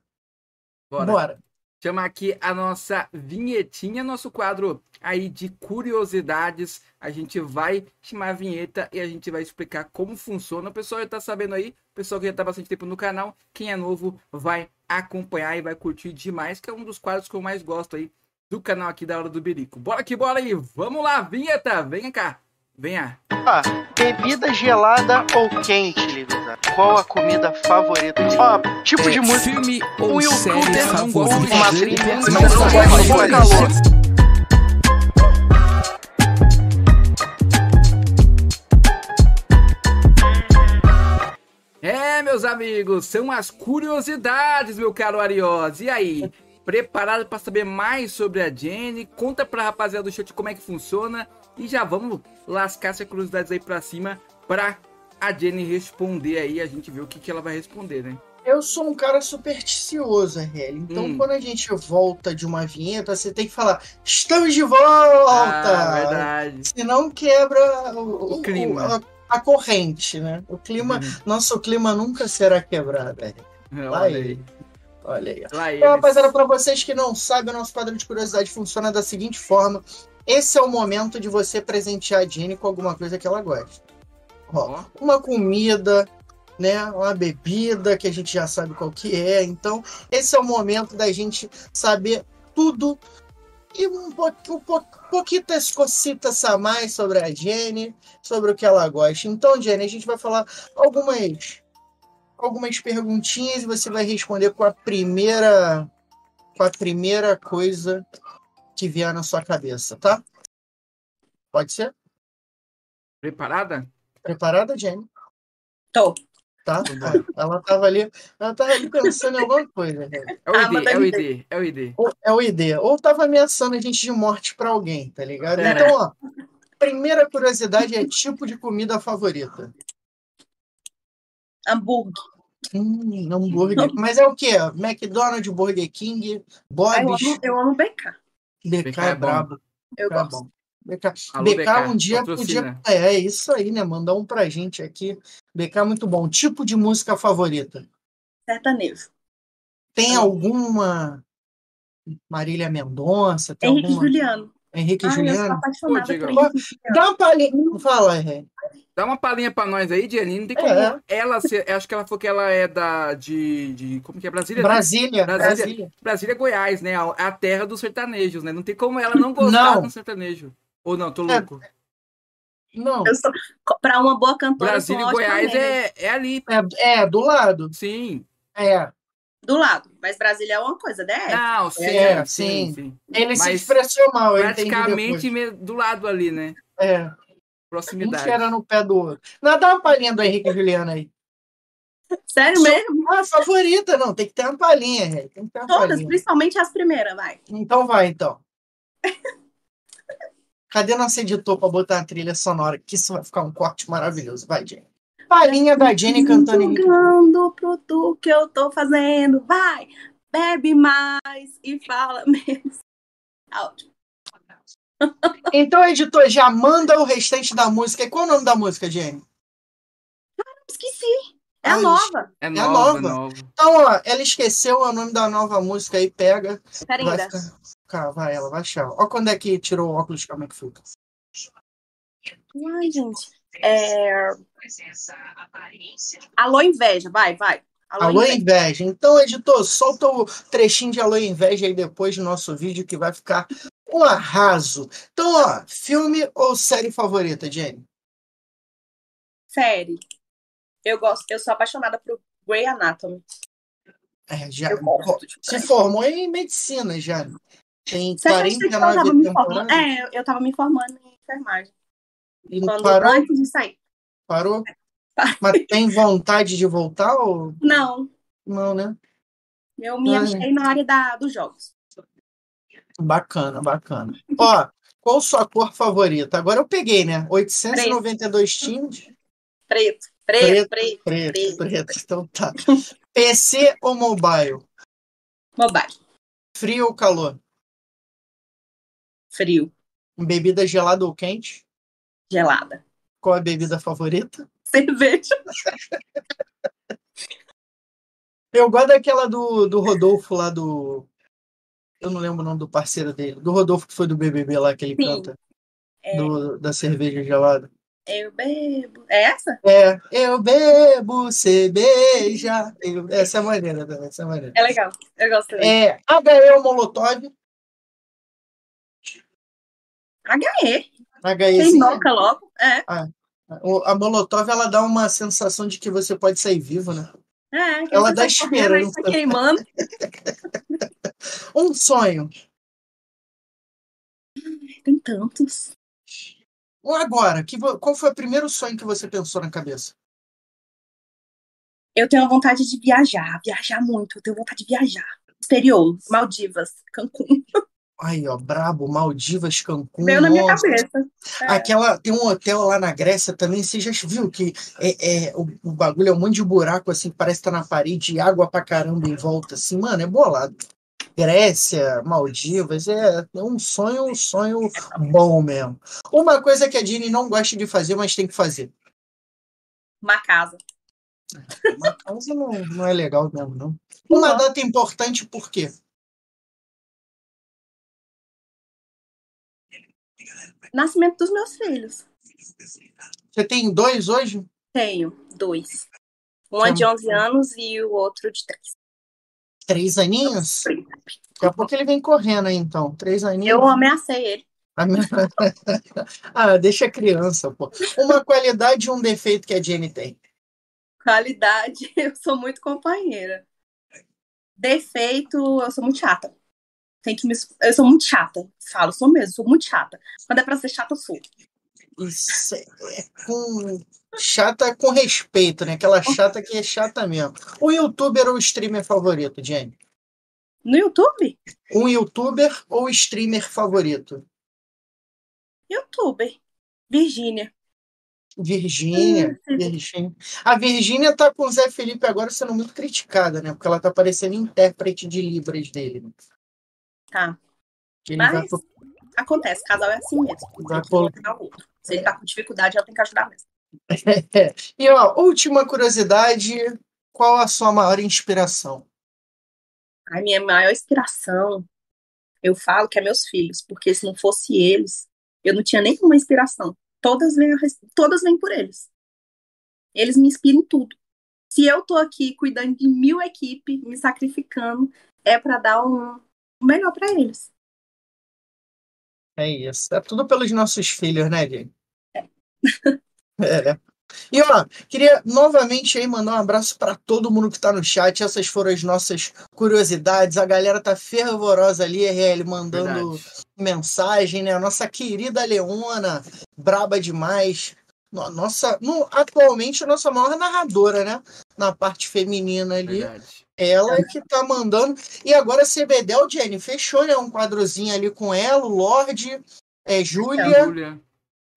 Bora. bora. Chama aqui a nossa vinhetinha, nosso quadro aí de curiosidades. A gente vai chamar a vinheta e a gente vai explicar como funciona. O pessoal já tá sabendo aí, o pessoal que já tá bastante tempo no canal, quem é novo vai acompanhar e vai curtir demais, que é um dos quadros que eu mais gosto aí do canal aqui da Hora do Birico. Bora que bora aí, vamos lá, vinheta, venha cá, venha. Ó, bebida gelada ou quente, Livisa? Qual a comida favorita? Ó, tipo de música. Filme ou série não gosta de favorita? uma trilha, Não não de de calor. É, meus amigos, são as curiosidades, meu caro Ariós. E aí, preparado para saber mais sobre a Jenny? Conta pra rapaziada do chat como é que funciona e já vamos lascar essas curiosidades aí pra cima pra a Jenny responder aí, a gente vê o que, que ela vai responder, né? Eu sou um cara supersticioso, RL. Então, Hum. quando a gente volta de uma vinheta, você tem que falar: estamos de volta! Ah, verdade. Senão quebra o, O clima. a, a corrente, né? O clima, nosso clima nunca será quebrado. RL. Olha aí. Olha aí. Então, rapaziada, para vocês que não sabem, o nosso quadro de curiosidade funciona da seguinte forma: esse é o momento de você presentear a Jenny com alguma coisa que ela gosta. Ó, uma comida, né? Uma bebida que a gente já sabe qual que é. Então, esse é o momento da gente saber tudo e um, po um po pouquitas cositas a mais sobre a Jenny, sobre o que ela gosta. Então, Jenny, a gente vai falar algumas algumas perguntinhas e você vai responder com a primeira com a primeira coisa que vier na sua cabeça, tá? Pode ser? preparada? Preparada, Jenny? Tô. Tá? Ela tava ali, ela tava ali pensando em alguma coisa. É o Ah, ID, é o ID, é o ID. Ou, é o ID. Ou tava ameaçando a gente de morte pra alguém, tá ligado? É. Então, ó, primeira curiosidade é tipo de comida favorita. Hambúrguer. Hum, hambúrguer. Mas é o quê? McDonald's, Burger King, eu, Bob's, amo, eu amo BK. BK BK é é bom. brabo. Eu BK é gosto. bom. BK, Alô, BK BK, um dia patrocina. podia. É, é isso aí, né? Mandar um pra gente aqui. BK é muito bom. Tipo de música favorita. Sertanejo. Tem alguma Marília Mendonça? Tem Henrique alguma Juliano. Henrique Ai, Juliano? Henrique. Dá uma palhinha. Fala, Ré. Dá uma palhinha pra nós aí, Jenny. Não tem como É. ela ser. Acho que ela falou que ela é da. De. de como que é? Brasília? né? Brasília, Brasília. Brasília. Brasília, Goiás, né? A a terra dos sertanejos, né? Não tem como ela não gostar Não. do sertanejo. Ou não, tô É, louco. Não, Eu sou, pra uma boa cantora, Brasília e Goiás é, é ali. é, é do lado. Sim. É. Do lado. Mas Brasília é uma coisa, né? Não, sim, É, sim, sim. sim. Ele se Mas expressou mal, Praticamente do lado ali, né? É, um Proximidade. cheira no pé do outro. Não, dá uma palhinha do Henrique Juliano aí. Sério mesmo? Ah, favorita, não, tem que ter uma palhinha, Ré. Tem que ter uma Todas, palhinha. principalmente as primeiras, vai. Então vai, então. Cadê nosso editor pra botar a trilha sonora? Que isso vai ficar um corte maravilhoso. Vai, Jenny. Palhinha da Jenny cantando Henrique Julgando pro tu que eu tô fazendo. Vai, bebe mais e fala menos. Áudio. Então, editor, já manda o restante da música. E qual é o nome da música, Jenny? Esqueci. É a Ai, nova. É a nova, nova. nova. Então, ó, ela esqueceu o nome da nova música aí, pega. Pera Vai ainda. ficar. Cara, vai, ela vai achar. Ó, quando é que tirou o óculos, como é que fica? Ai, gente. É... Alô, inveja. Vai, vai. Alô, inveja. Então, editor, solta o trechinho de Alô Inveja aí depois do nosso vídeo, que vai ficar Um arraso. Então, ó, filme ou série favorita, Jenny? Série. Eu gosto, eu sou apaixonada por Grey Anatomy. É, já Eu gosto de se formou em medicina já. Tem Você acredita que eu 49 tava me formando? temporadas. É, eu- tava me formando em enfermagem. E Quando, parou? antes de sair. Parou? Parei. Mas tem vontade de voltar ou Não, não, né? eu me Ah. achei na área da, dos jogos. Bacana, bacana. Ó, qual sua cor favorita? Agora eu peguei, né? 892 times. Preto, preto, preto. Preto, Preto. preto. Então tá. PC ou mobile? Mobile. Frio ou calor? Frio. Bebida gelada ou quente? Gelada. Qual é a bebida favorita? Cerveja. Eu gosto daquela do, do Rodolfo lá do. Eu não lembro o nome do parceiro dele. Do Rodolfo que foi do BBB lá que ele Sim. canta. É. Do, da cerveja gelada. Eu bebo. É essa? É, eu bebo, beija. Eu- Essa é maneira também, essa é maneira. É legal. Eu gosto também. É, HE ou Molotov? HE. Tem HEzinha. noca logo. É. O- A Molotov, ela dá uma sensação de que você pode sair vivo, né? É. Ela dá tá aí esperança. Tá queimando. Um sonho. Tem tantos. Um Agora, que, qual foi o primeiro sonho que você pensou na cabeça? Eu tenho vontade de viajar. Viajar muito. Eu tenho vontade de viajar. Exterior. Maldivas. Cancún. Aí, ó, Brabo, Maldivas, Cancún. Veio na minha nossa. cabeça. É. Aquela, tem um hotel lá na Grécia também, você já viu que é, é, o, o bagulho é um monte de buraco, assim, que parece que tá na parede e água pra caramba em volta, assim, mano, é bolado. Grécia, Maldivas, é, é um sonho, um sonho bom mesmo. Uma coisa que a Dini não gosta de fazer, mas tem que fazer. Uma casa. Uma casa não, não é legal mesmo, não. Uma Não. data importante, por quê? Nascimento dos meus filhos. Você tem dois hoje? Tenho dois. Um é de 11 anos e o outro de 3. Três aninhos? Daqui a pouco ele vem correndo aí, então. Três aninhos. Eu ameacei ele. ah, deixa a criança, pô. Uma qualidade e um defeito que a Jenny tem. Qualidade, eu sou muito companheira. Defeito, eu sou muito chata. Tem que me... Eu sou muito chata. Falo, sou mesmo, sou muito chata. Quando é pra ser chata, eu sou. Isso é com chata com respeito, né? Aquela chata que é chata mesmo. O youtuber ou o streamer favorito, Jenny? No YouTube? Um youtuber ou streamer favorito? YouTube. Virgínia. Virgínia. Hum, Virgínia. A Virgínia tá com o Zé Felipe agora sendo muito criticada, né? Porque ela tá parecendo intérprete de Libras dele. Tá. Ele vai Mas pro- acontece, casal é assim mesmo. Vai outro. Se ele tá com dificuldade, ela tem que ajudar mesmo. E ó, última curiosidade, qual a sua maior inspiração? A minha maior inspiração, eu falo que é meus filhos, porque se não fosse eles, eu não tinha nenhuma inspiração. Todas vêm, todas vêm por eles. Eles me inspiram em tudo. Se eu tô aqui cuidando de mil equipes, me sacrificando, é para dar um, o melhor para eles. É isso. É tudo pelos nossos filhos, né, gente? É, né? E ó, queria novamente aí mandar um abraço para todo mundo que tá no chat. Essas foram as nossas curiosidades. A galera tá fervorosa ali, RL, mandando Verdade. mensagem, né? A nossa querida Leona, braba demais. No- Nossa, no- atualmente a nossa maior narradora, né? Na parte feminina ali. Verdade. Ela que tá mandando. E agora CBDel, Jenny, fechou, né? Um quadrozinho ali com ela, o Lorde, é, Júlia. Júlia.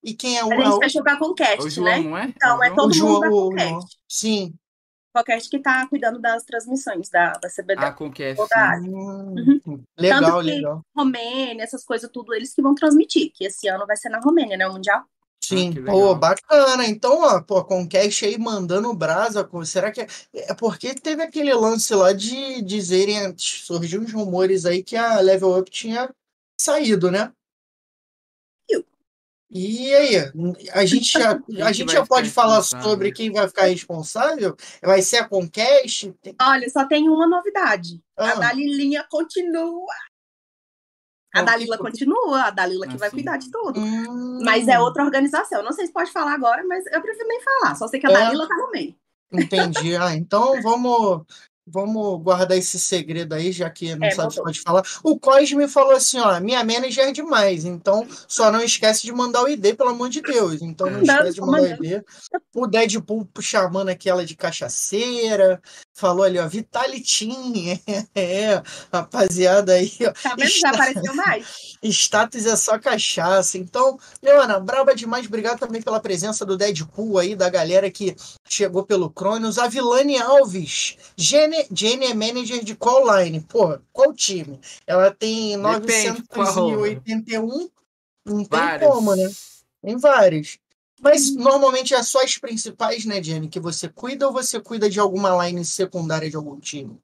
E quem é o. A a- gente fechou com a É Conquest, o João, né? não é? Então, é o todo João- mundo da o Conquest. Sim. Conquest que tá cuidando das transmissões da, da CBD. A Conquest. Hum, Legal, Tanto que- legal. Romênia, essas coisas tudo, eles que vão transmitir, que esse ano vai ser na Romênia, né? O Mundial. Sim, que pô, bacana. Então, ó, pô, Conquest aí mandando brasa. Será que é... é porque teve aquele lance lá de dizerem, surgiu uns rumores aí que a Level Up tinha saído, né? E aí, a gente já, a gente já pode falar sobre quem vai ficar responsável? Vai ser a Conquest? Tem- Olha, só tem uma novidade. Ah. A da Lilinha continua. A Oh, Dalila que- continua, a Dalila que Ah, vai cuidar de tudo. Hum, Mas é outra organização. Não sei se pode falar agora, mas eu prefiro nem falar. Só sei que a É. Dalila tá no meio. Entendi. Ah, então vamos, vamos guardar esse segredo aí, já que não É, sabe se pode falar. O Cosme falou assim, ó, minha manager é demais, então só não esquece de mandar o ID, pelo amor de Deus. Então não esquece de mandar o. ID. O Deadpool chamando aquela de cachaceira, falou ali, ó, Vitalitin, é, rapaziada aí, ó, Tá vendo? Já Está- apareceu mais. Status é só cachaça. Então, Leona, braba demais. Obrigado também pela presença do Deadpool aí, da galera que chegou pelo Cronos. A Vilane Alves, Gene, Gene é manager de qual line? Pô, qual time? Ela tem Depende, qual? 981. Não tem como, né? Tem vários. Mas normalmente é só as principais, né, Jenny, que você cuida ou você cuida de alguma line secundária de algum time?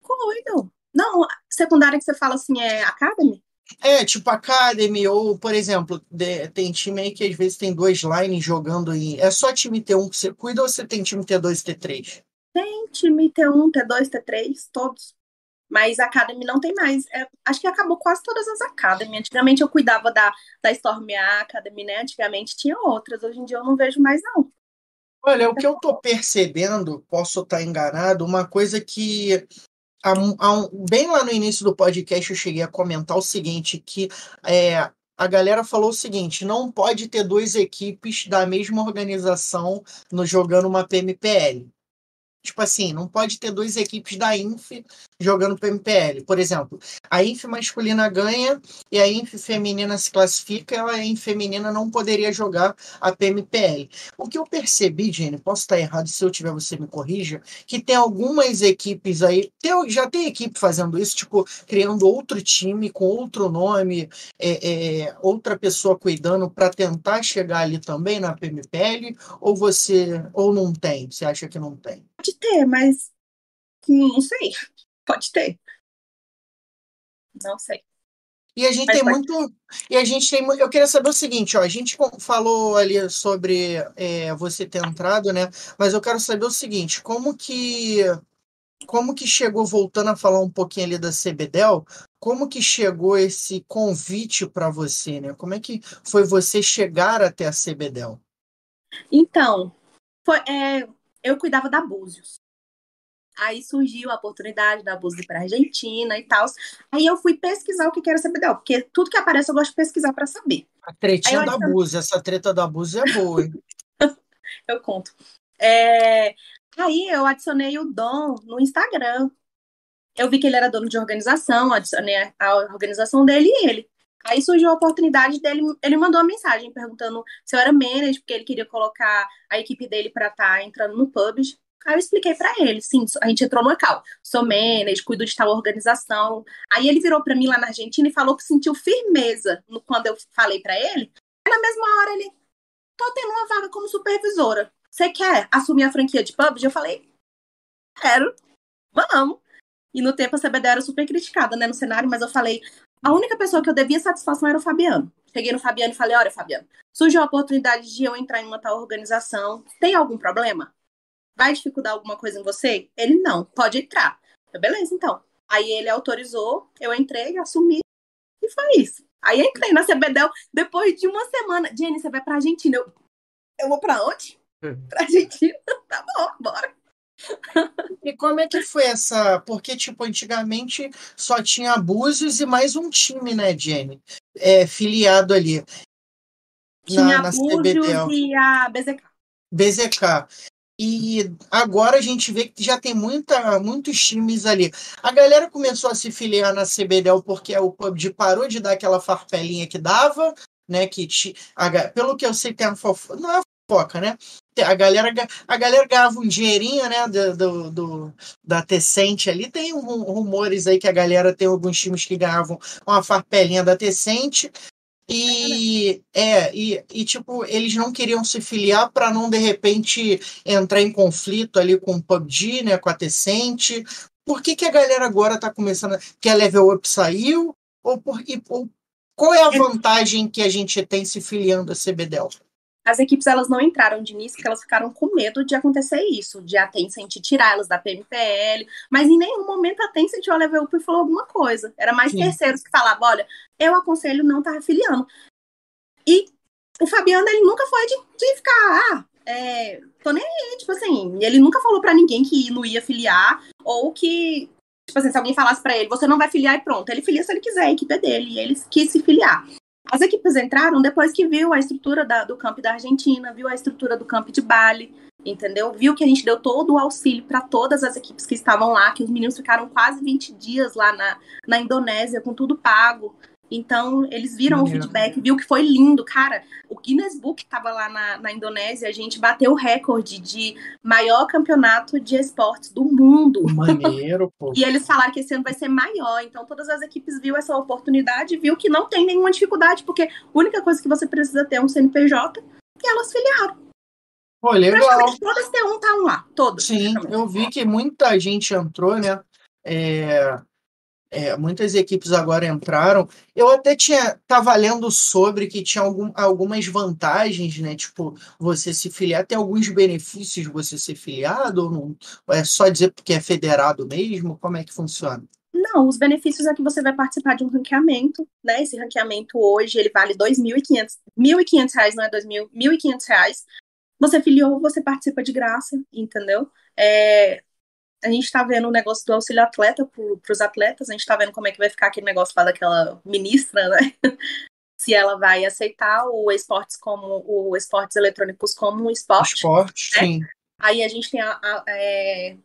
Cuido. Não, secundária que você fala assim é Academy? É, tipo Academy, ou, por exemplo, de- tem time aí que às vezes tem dois lines jogando em. É só time T1 que você cuida ou você tem time T2 e T3? Tem time T1, T2, T3, todos. Mas Academy não tem mais. É, acho que acabou quase todas as Academy. Antigamente eu cuidava da, da Storm Academy, né? Antigamente tinha outras. Hoje em dia eu não vejo mais, não. Olha, o que eu tô percebendo, posso estar enganado, uma coisa que um- bem lá no início do podcast eu cheguei a comentar o seguinte, que é, a galera falou o seguinte, não pode ter duas equipes da mesma organização no jogando uma PMPL. Tipo assim, não pode ter duas equipes da INF jogando PMPL. Por exemplo, a INF masculina ganha e a INF feminina se classifica, a INF feminina não poderia jogar a PMPL. O que eu percebi, Jenny, posso estar errado, se eu tiver você me corrija, que tem algumas equipes aí, tem- já tem equipe fazendo isso, tipo, criando outro time com outro nome, é, é, outra pessoa cuidando para tentar chegar ali também na PMPL, ou você, ou não tem? Você acha que não tem? Pode ter, mas não sei. Pode ter. Não sei. E a gente Mas tem muito. E a gente tem. Eu queria saber o seguinte, ó. A gente falou ali sobre é, você ter entrado, né? Mas eu quero saber o seguinte, como que. Como que chegou, voltando a falar um pouquinho ali da CBDEL, como que chegou esse convite para você, né? Como é que foi você chegar até a CBDEL? Então, foi, é, eu cuidava da Búzios. Aí surgiu a oportunidade da Búzios para Argentina e tal. Aí eu fui pesquisar o que era CBDL, porque tudo que aparece eu gosto de pesquisar para saber. A tretinha da Búzia. Essa treta da Búzia é boa, hein? Eu conto. É, aí eu adicionei o Dom no Instagram. Eu vi que ele era dono de organização, adicionei a organização dele e ele. Aí surgiu a oportunidade dele, ele mandou uma mensagem perguntando se eu era manager, porque ele queria colocar a equipe dele para estar entrando no PUBG. Aí eu expliquei para ele, sim, a gente entrou no local. Sou manager, cuido de tal organização. Aí ele virou para mim lá na Argentina e falou que sentiu firmeza no, quando eu falei para ele. Aí na mesma hora ele, tô tendo uma vaga como supervisora. Você quer assumir a franquia de PUBG? Eu falei, quero, vamos. E no tempo a CBD era super criticada, né, no cenário, mas eu falei, a única pessoa que eu devia satisfação era o Fabiano. Cheguei no Fabiano e falei, olha, Fabiano, surgiu a oportunidade de eu entrar em uma tal organização, tem algum problema? Vai dificultar alguma coisa em você? Ele, não, pode entrar. Eu, beleza, então. Aí ele autorizou, eu entrei, assumi, e foi isso. Aí entrei na CBDEL, depois de uma semana, Jenny, você vai pra Argentina. Eu, eu vou pra onde? Pra Argentina? Tá bom, bora. E como é que foi essa? Porque, tipo, antigamente só tinha Búzios e mais um time, né, Jenny? É, filiado ali. Tinha na a CBDEL. Búzios e a BZK. BZK. E agora a gente vê que já tem muita, muitos times ali. A galera começou a se filiar na CBDEL porque o PUBG parou de dar aquela farpelinha que dava, né? Que a pelo que eu sei, tem a fofoca. Não é fofoca, né? A galera, ga- a galera ganhava um dinheirinho, né? Do, do, do- da Tecente ali. Tem rum- rumores aí que a galera tem alguns times que ganhavam uma farpelinha da Tecente. E é, e, e tipo, eles não queriam se filiar para não de repente entrar em conflito ali com o PUBG, né, com a Tecente. Por que, que a galera agora tá começando? Que a Level Up saiu? Ou, por, e- ou qual é a vantagem que a gente tem se filiando a CBDEL? As equipes elas não entraram de início porque elas ficaram com medo de acontecer isso, de a Tencent tirar elas da PMPL, mas em nenhum momento a Tencent ou a Level Up falou alguma coisa. Era mais Sim. terceiros que falavam, olha, eu aconselho não estar afiliando. E o Fabiano, ele nunca foi de, de ficar, ah, é, tô nem aí, tipo assim, ele nunca falou pra ninguém que não ia filiar, ou que, tipo assim, se alguém falasse pra ele, você não vai filiar e pronto, ele filia se ele quiser, a equipe é dele, e ele quis se filiar. As equipes entraram depois que viu a estrutura da- do campo da Argentina, viu a estrutura do campo de Bali, entendeu? Viu que a gente deu todo o auxílio para todas as equipes que estavam lá, que os meninos ficaram quase 20 dias lá na, na Indonésia, com tudo pago. Então, eles viram Maneiro. o feedback, viu que foi lindo. Cara, o Guinness Book estava lá na, na Indonésia, a gente bateu o recorde de maior campeonato de esportes do mundo. Maneiro, pô. E eles falaram que esse ano vai ser maior. Então, todas as equipes viu essa oportunidade viu que não tem nenhuma dificuldade, porque a única coisa que você precisa ter é um CNPJ e elas filiaram. Pô, legal. Todas T1 estavam lá. Todas. Sim, eu vi que muita gente entrou, né? É, é, muitas equipes agora entraram. Eu até tinha tava lendo sobre que tinha algum, algumas vantagens, né? Tipo, você se filiar, tem alguns benefícios você ser filiado ou não? É só dizer porque é federado mesmo? Como é que funciona? Não, os benefícios é que você vai participar de um ranqueamento, né? Esse ranqueamento hoje, ele vale R$ 2.500. 1.500 reais, não é 2.000, 1.500 reais. Você filiou, você participa de graça, entendeu? É, a gente tá vendo o negócio do auxílio atleta para os atletas, a gente tá vendo como é que vai ficar aquele negócio lá daquela ministra, né? Se ela vai aceitar o esportes como o esportes eletrônicos como um esporte. Esporte, né? sim. Aí a gente tem a, a, é,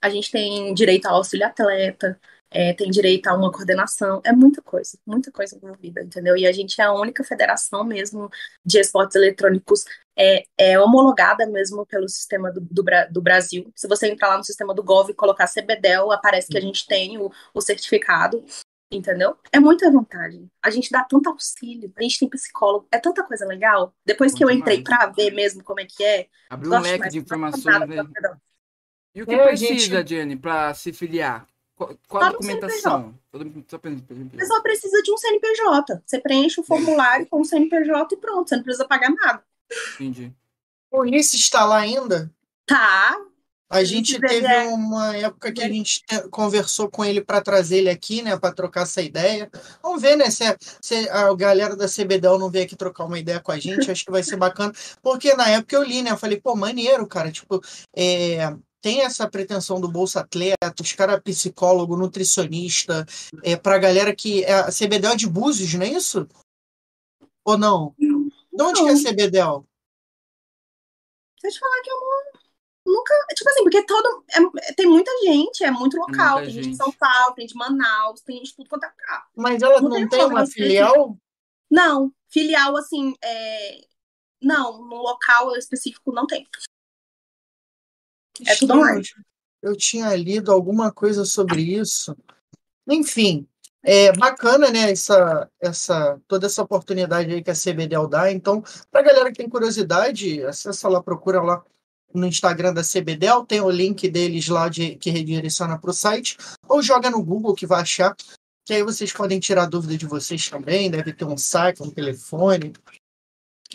a gente tem direito ao auxílio atleta, é, tem direito a uma coordenação, é muita coisa, muita coisa envolvida, entendeu? E a gente é a única federação mesmo de esportes eletrônicos é, é homologada mesmo pelo sistema do, do, do Brasil. Se você entrar lá no sistema do Gov e colocar CBDEL, aparece que a gente tem o, o certificado, entendeu? É muita vantagem. A gente dá tanto auxílio, a gente tem psicólogo, é tanta coisa legal. Depois Bom que eu entrei pra ver mesmo como é que é, Abriu um leque mais, de informações. E o que É, precisa, gente- Jenny, para se filiar? Qual, qual a documentação? Você só precisa de um CNPJ. Você preenche o formulário com o CNPJ e pronto. Você não precisa pagar nada. Entendi. O Ulisses está lá ainda? Tá. A gente teve é- uma época que a gente te- conversou com ele para trazer ele aqui, né, para trocar essa ideia. Vamos ver, né, se, a- se a galera da CBDL não veio aqui trocar uma ideia com a gente, acho que vai ser bacana. Porque na época eu li, né, eu falei, pô, maneiro, cara, tipo, é, tem essa pretensão do Bolsa Atleta, os caras psicólogo, nutricionista, é, pra galera que. é, A CBDL é de Búzios, não é isso? Ou não? De onde que é CBDL? Deixa eu te falar que eu não, nunca. Tipo assim, porque todo. é- tem muita gente, é muito local. muita Tem gente de. São Paulo, tem de Manaus, tem gente de tudo quanto é lugar. Mas ela Não não, tem tem uma filial? Não, filial, assim, é. Não, no local específico não tem. É tudo online. Eu tinha lido alguma coisa sobre isso. Enfim, é bacana, né? Essa, essa, toda essa oportunidade aí que a CBDL dá. Então, para galera que tem curiosidade, acessa lá, procura lá no Instagram da CBDL, tem o link deles lá de, que redireciona para o site, ou joga no Google que vai achar, que aí vocês podem tirar dúvida de vocês também, deve ter um site, um telefone.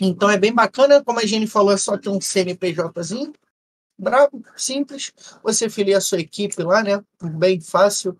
Então é bem bacana, como a Jenny falou, é só ter um CNPJzinho, brabo, simples. Você filia a sua equipe lá, né? Bem fácil.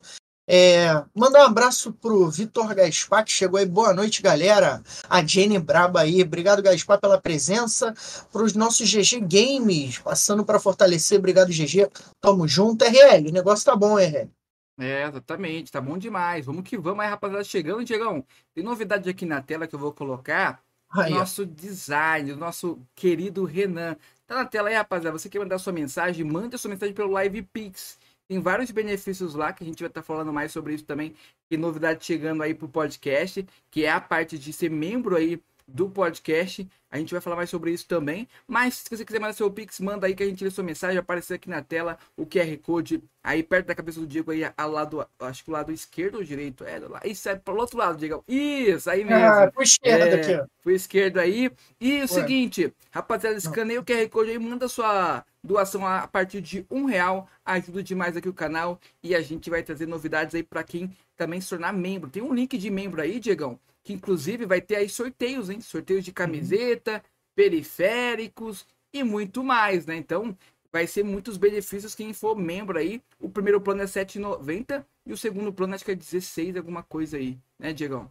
É, mandar um abraço pro Vitor Gaspar, que chegou aí. Boa noite, galera. A Jenny Braba aí. Obrigado, Gaspar, pela presença. Para os nossos GG Games, passando para fortalecer. Obrigado, GG. Tamo junto. RL, o negócio tá bom, RL. É, exatamente, tá bom demais. Vamos que vamos aí, rapaziada. Chegando, Diegão. Tem novidade aqui na tela que eu vou colocar. Aí, ó. nosso design, o nosso querido Renan. Tá na tela aí, rapaziada. Você quer mandar sua mensagem? Manda sua mensagem pelo Live Pix. Tem vários benefícios lá que a gente vai estar falando mais sobre isso também. Tem novidade chegando aí pro podcast, que é a parte de ser membro aí do podcast. A gente vai falar mais sobre isso também. Mas se você quiser mandar seu Pix, manda aí que a gente lê sua mensagem. Aparecer aqui na tela o QR Code aí perto da cabeça do Diego aí, ao lado, acho que o lado esquerdo ou direito? É, lá. Isso é pro outro lado, Diego. Isso, aí mesmo. Ah, pro esquerda É, aqui, ó. pro esquerdo aí. E o seguinte, rapaziada, escaneia o QR Code aí, manda sua doação a partir de um real. Ajuda demais aqui o canal. E a gente vai trazer novidades aí para quem também se tornar membro. Tem um link de membro aí, Diegão, que inclusive vai ter aí sorteios, hein? Sorteios de camiseta, periféricos e muito mais, né? Então, vai ser muitos benefícios quem for membro aí. O primeiro plano é 7,90 e o segundo plano acho que é 16, alguma coisa aí, né, Diegão?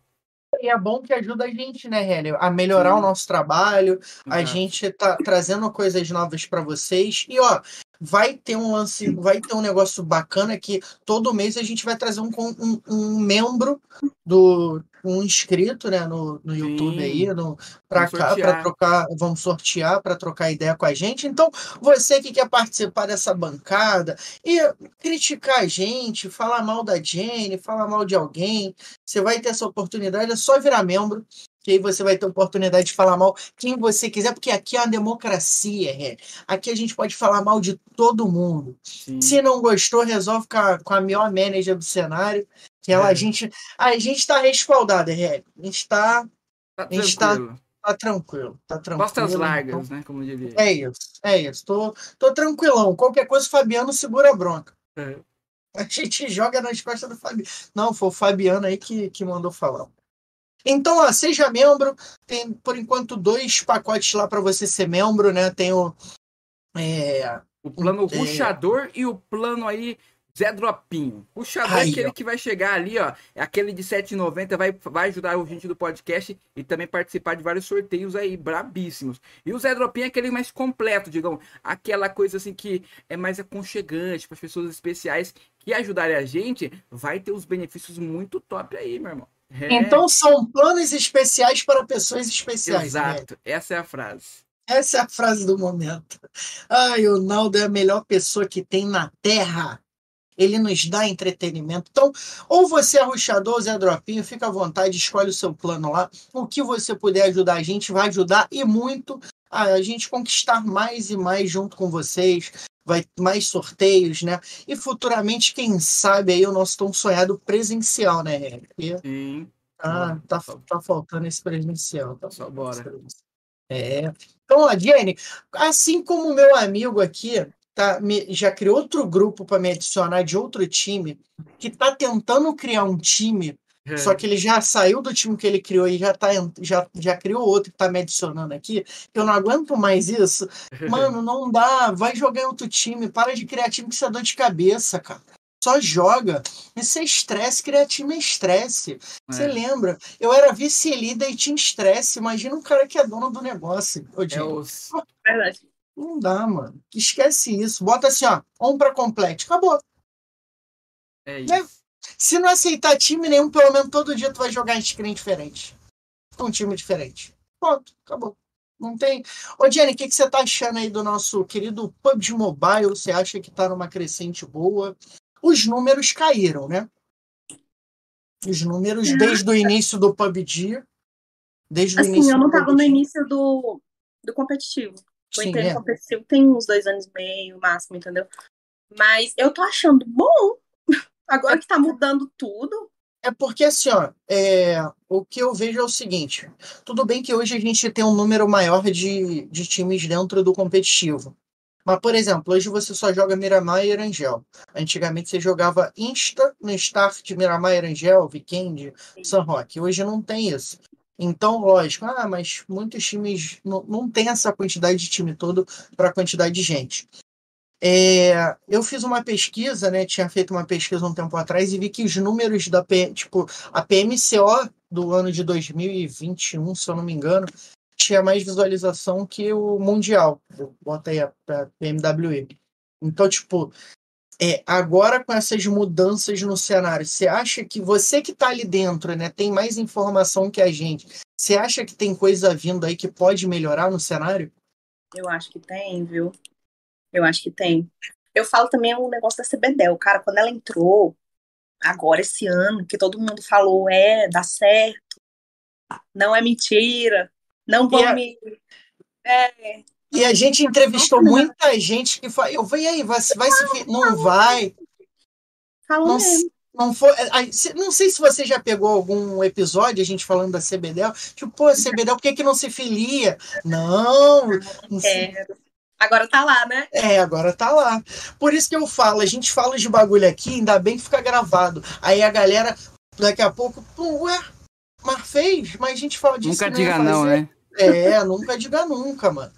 E é bom que ajuda a gente, né, Hélio, a melhorar Sim. o nosso trabalho. A gente tá trazendo coisas novas para vocês. E ó, vai ter um lance, vai ter um negócio bacana que todo mês a gente vai trazer um, um, um membro do um inscrito, né, no, no YouTube Sim. aí, no, pra Vamos cá, para trocar, vamos sortear para trocar ideia com a gente. Então, você que quer participar dessa bancada e criticar a gente, falar mal da Jenny, falar mal de alguém, você vai ter essa oportunidade, é só virar membro, que aí você vai ter oportunidade de falar mal quem você quiser, porque aqui é uma democracia, é. Aqui a gente pode falar mal de todo mundo. Sim. Se não gostou, resolve com a, com a melhor manager do cenário, que ela, É. a gente a gente tá respaldado, é. A gente tá, Tá a gente tá- tranquilo. tá tranquilo, tá tranquilo. Costas então- largas, né? Como diria. é isso, é isso. Tô, tô tranquilão. Qualquer coisa, o Fabiano segura a bronca. É. A gente joga nas costas do Fabiano. Não, foi o Fabiano aí que, que mandou falar. Então, ó, seja membro. Tem, por enquanto, dois pacotes lá para você ser membro, né? Tem o. é, O plano É. ruxador e o plano aí Zé Dropinho. É Aí, aquele ó. que vai chegar ali, ó. É aquele de 7,90, vai, vai ajudar o gente do podcast e também participar de vários sorteios aí, brabíssimos. E o Zé Dropinho é aquele mais completo, digamos. Aquela coisa assim que é mais aconchegante para as pessoas especiais que ajudarem a gente. Vai ter uns benefícios muito top aí, meu irmão. É, Então, são planos especiais para pessoas especiais. né? exato. Essa é a frase. Essa é a frase do momento. Ai, o Naldo é a melhor pessoa que tem na Terra. Ele nos dá entretenimento. Então, ou você é ruxador ou Zé Dropinho, fica à vontade, escolhe o seu plano lá. O que você puder ajudar a gente, vai ajudar e muito a gente conquistar mais e mais junto com vocês. Vai mais sorteios, né? E futuramente, quem sabe aí o nosso tão sonhado presencial, né? Porque Sim. tá, tá, tá faltando esse presencial. Tá Só bora. presencial. É. Então, ó, Jenny, assim como o meu amigo aqui tá, me- já criou outro grupo para me adicionar de outro time, que tá tentando criar um time, É. só que ele já saiu do time que ele criou e já, tá, já, já criou outro que tá me adicionando aqui, eu não aguento mais isso. Mano, não dá. Vai jogar em outro time. Para de criar time que isso é dor de cabeça, cara. Só joga. Isso é estresse. Criar time é estresse. Você É. lembra? Eu era vice-líder e tinha estresse. Imagina um cara que é dono do negócio. Ô, É. Verdade. Não dá, mano. Esquece isso. Bota assim, ó. Um pra complete. Acabou. É Né? isso. Se não aceitar time nenhum, pelo menos todo dia tu vai jogar em screen diferente. Com um time diferente. Pronto. Acabou. Não tem. Ô, Jenny, o que, que você tá achando aí do nosso querido PUBG Mobile? Você acha que tá numa crescente boa? Os números caíram, né? Os números desde o início do PUBG. Desde o Assim, início eu não tava no início do, do competitivo. Eu Sim, entrei é. competitivo tem uns dois anos e meio, máximo, entendeu? Mas eu tô achando bom. Agora que tá mudando tudo. É porque assim, ó, é, o que eu vejo é o seguinte: tudo bem que hoje a gente tem um número maior de, de times dentro do competitivo. Mas, por exemplo, hoje você só joga Miramar e Erangel. Antigamente você jogava Insta no start Miramar, Erangel, Weekend, San Roque. Hoje não tem isso. Então, lógico, ah, mas muitos times não, não tem essa quantidade de time todo para a quantidade de gente. É, eu fiz uma pesquisa, né? Tinha feito uma pesquisa um tempo atrás e vi que os números da tipo, a PMCO do ano de 2021, se eu não me engano, tinha mais visualização que o Mundial. Bota aí a, a PMWE. Então, tipo, é, agora com essas mudanças no cenário, você acha que você que está ali dentro, né, tem mais informação que a gente? Você acha que tem coisa vindo aí que pode melhorar no cenário? Eu acho que tem, viu? Eu acho que tem. Eu falo também o negócio da CBDEL, cara, quando ela entrou, agora esse ano, que todo mundo falou, é, dá certo, não é mentira, não vão me. É, E a gente entrevistou muita gente que falou, eu falei, e aí, vai, vai se... fi-" Não vai. Não, não foi. se- Não sei se você já pegou algum episódio, a gente falando da CBDEL. Tipo, pô, CBDEL, por que, que não se filia? Não. não se- É, agora tá lá, né? É, agora tá lá. Por isso que eu falo, a gente fala de bagulho aqui, ainda bem que fica gravado. Aí a galera, daqui a pouco, pô, ué, mas fez? Mas a gente fala disso. Nunca não ia diga não, fazer. né? É, nunca diga nunca, mano.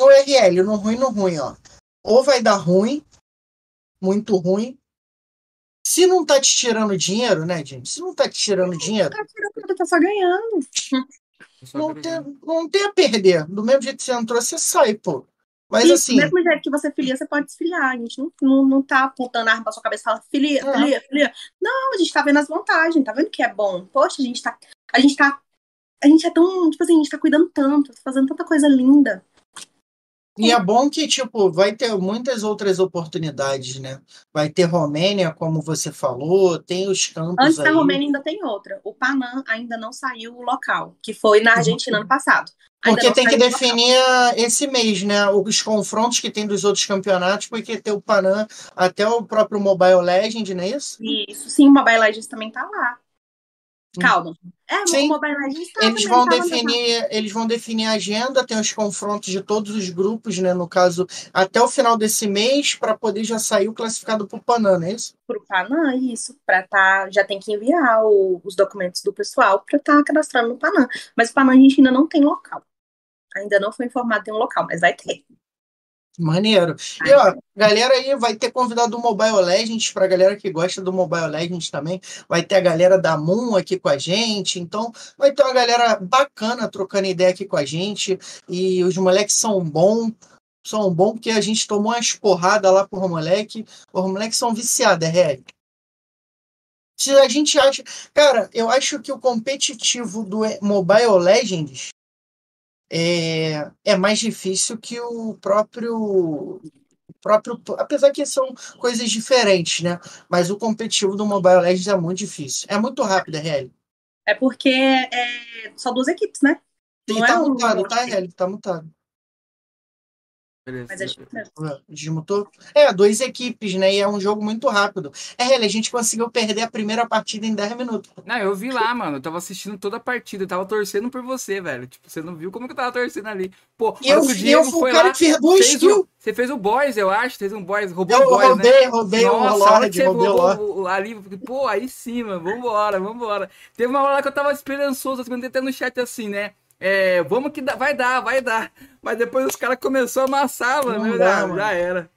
O RL, no ruim, no ruim, ó. Ou vai dar ruim, muito ruim. Se não tá te tirando dinheiro, né, gente? Se não tá te tirando dinheiro, Tá tirando tá só ganhando. Só não tem, não tem a perder. Do mesmo jeito que você entrou, você sai, pô. Mas Isso, assim, do mesmo jeito que você filia, você pode desfiliar. A gente não, não, não tá apontando a arma pra sua cabeça e fala, filia, É. filia, filia. Não, a gente tá vendo as vantagens, tá vendo que é bom. Poxa, a gente tá. A gente tá. A gente é tão. Tipo assim, a gente tá cuidando tanto, tá fazendo tanta coisa linda. E é bom que, tipo, vai ter muitas outras oportunidades, né? Vai ter Romênia, como você falou, tem os campos Antes aí. da Romênia ainda tem outra. O Panam ainda não saiu o local, que foi na Argentina ano passado. Ainda Porque tem que definir esse mês, né? Os confrontos que tem dos outros campeonatos, porque tem o Panam até o próprio Mobile Legend, não é isso? Isso, sim, o Mobile Legends também tá lá. Calma. É, Sim. o Mobile Legends tá Eles vão tá definir, eles vão definir a agenda, tem os confrontos de todos os grupos, né? No caso, até o final desse mês, para poder já sair o classificado para o Panam, não é isso? pro Panam, isso, para tá, já tem que enviar o- os documentos do pessoal para estar cadastrando no Panam. Mas o Panam a gente ainda não tem local. Ainda não foi informado em um local, mas vai ter. Maneiro. E ó, galera aí vai ter convidado do Mobile Legends, pra galera que gosta do Mobile Legends também. Vai ter a galera da Moon aqui com a gente. Então, vai ter uma galera bacana trocando ideia aqui com a gente. E os moleques são bons. São bons porque a gente tomou umas porradas lá por moleque. Os moleques são viciados, é real. Se a gente acha. Cara, eu acho que o competitivo do Mobile Legends é, é mais difícil que o próprio, próprio. Apesar que são coisas diferentes, né? Mas o competitivo do Mobile Legends é muito difícil. É muito rápido, é real. É porque é só duas equipes, né? E Não tá é um mutado, monte tá, real? Tá mutado. Mas é Desmutou? É, duas equipes, né? E é um jogo muito rápido. É a gente conseguiu perder a primeira partida em 10 minutos. Não, eu vi lá, mano. Eu tava assistindo toda a partida. Eu tava torcendo por você, velho. Tipo, você não viu como que eu tava torcendo ali. Pô, eu, o e eu fui foi o cara lá. que fez dois Fez kills. o, você fez o boys, eu acho. Fez um boys. Roubou Eu o boys, né? roubei, roubei o Nossa, hora Lorde, roubei o Lorde. o- ali, pô, aí sim, mano, vambora, vambora. Teve uma hora lá que eu tava esperançoso, assim, até no chat assim, né? É, vamos que dá, vai dar, vai dar. Mas depois os caras começaram a amassar, mano. Não dá, já, já era.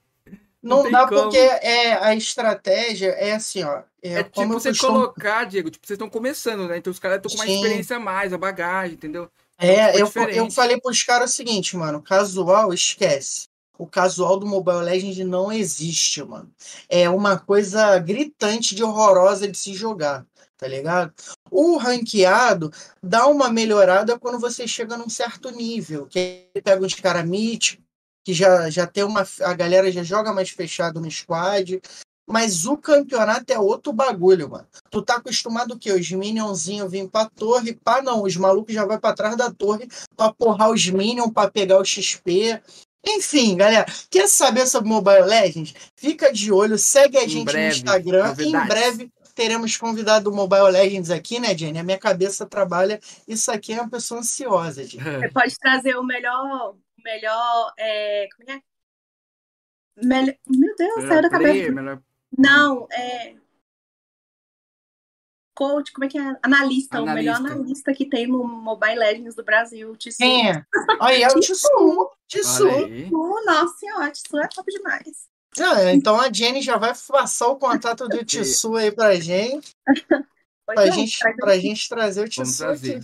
Não, tem dá como. porque é, a estratégia é assim, ó. É, É, tipo eu você costumo- colocar, Diego, tipo, vocês estão começando, né? Então os caras estão com uma Sim. experiência a mais, a bagagem, entendeu? É, Ficou eu, diferente. eu falei pros caras o seguinte, mano, casual, esquece. O casual do Mobile Legends não existe, mano. É uma coisa gritante de horrorosa de se jogar, tá ligado? O ranqueado dá uma melhorada quando você chega num certo nível, que pega uns caras míticos, que já, já tem uma. A galera já joga mais fechado no squad. Mas o campeonato é outro bagulho, mano. Tu tá acostumado o quê? Os minionzinhos vêm pra torre, pá, não. Os malucos já vai pra trás da torre pra porrar os minions, pra pegar o XP. Enfim, galera, quer saber sobre Mobile Legends? Fica de olho, segue a Em gente breve, no Instagram. Em novidades. breve teremos convidado do Mobile Legends aqui, né, Jenny? A minha cabeça trabalha. Isso aqui é uma pessoa ansiosa, Jenny. Você pode trazer o melhor. O melhor. É, como é? Melhor, meu Deus, saiu da cabeça. melhor... Não, é. Coach, como é que é? Analista, o melhor Analista. analista que tem no Mobile Legends do Brasil, o Tissu. Quem é? Aí é o Tissu. Tissu. Nossa senhora, Tissu é top demais. Ah, então a Jenny já vai passar o contato do Tissu aí pra gente, Pois pra, é, gente, pra gente trazer o Tissu aqui.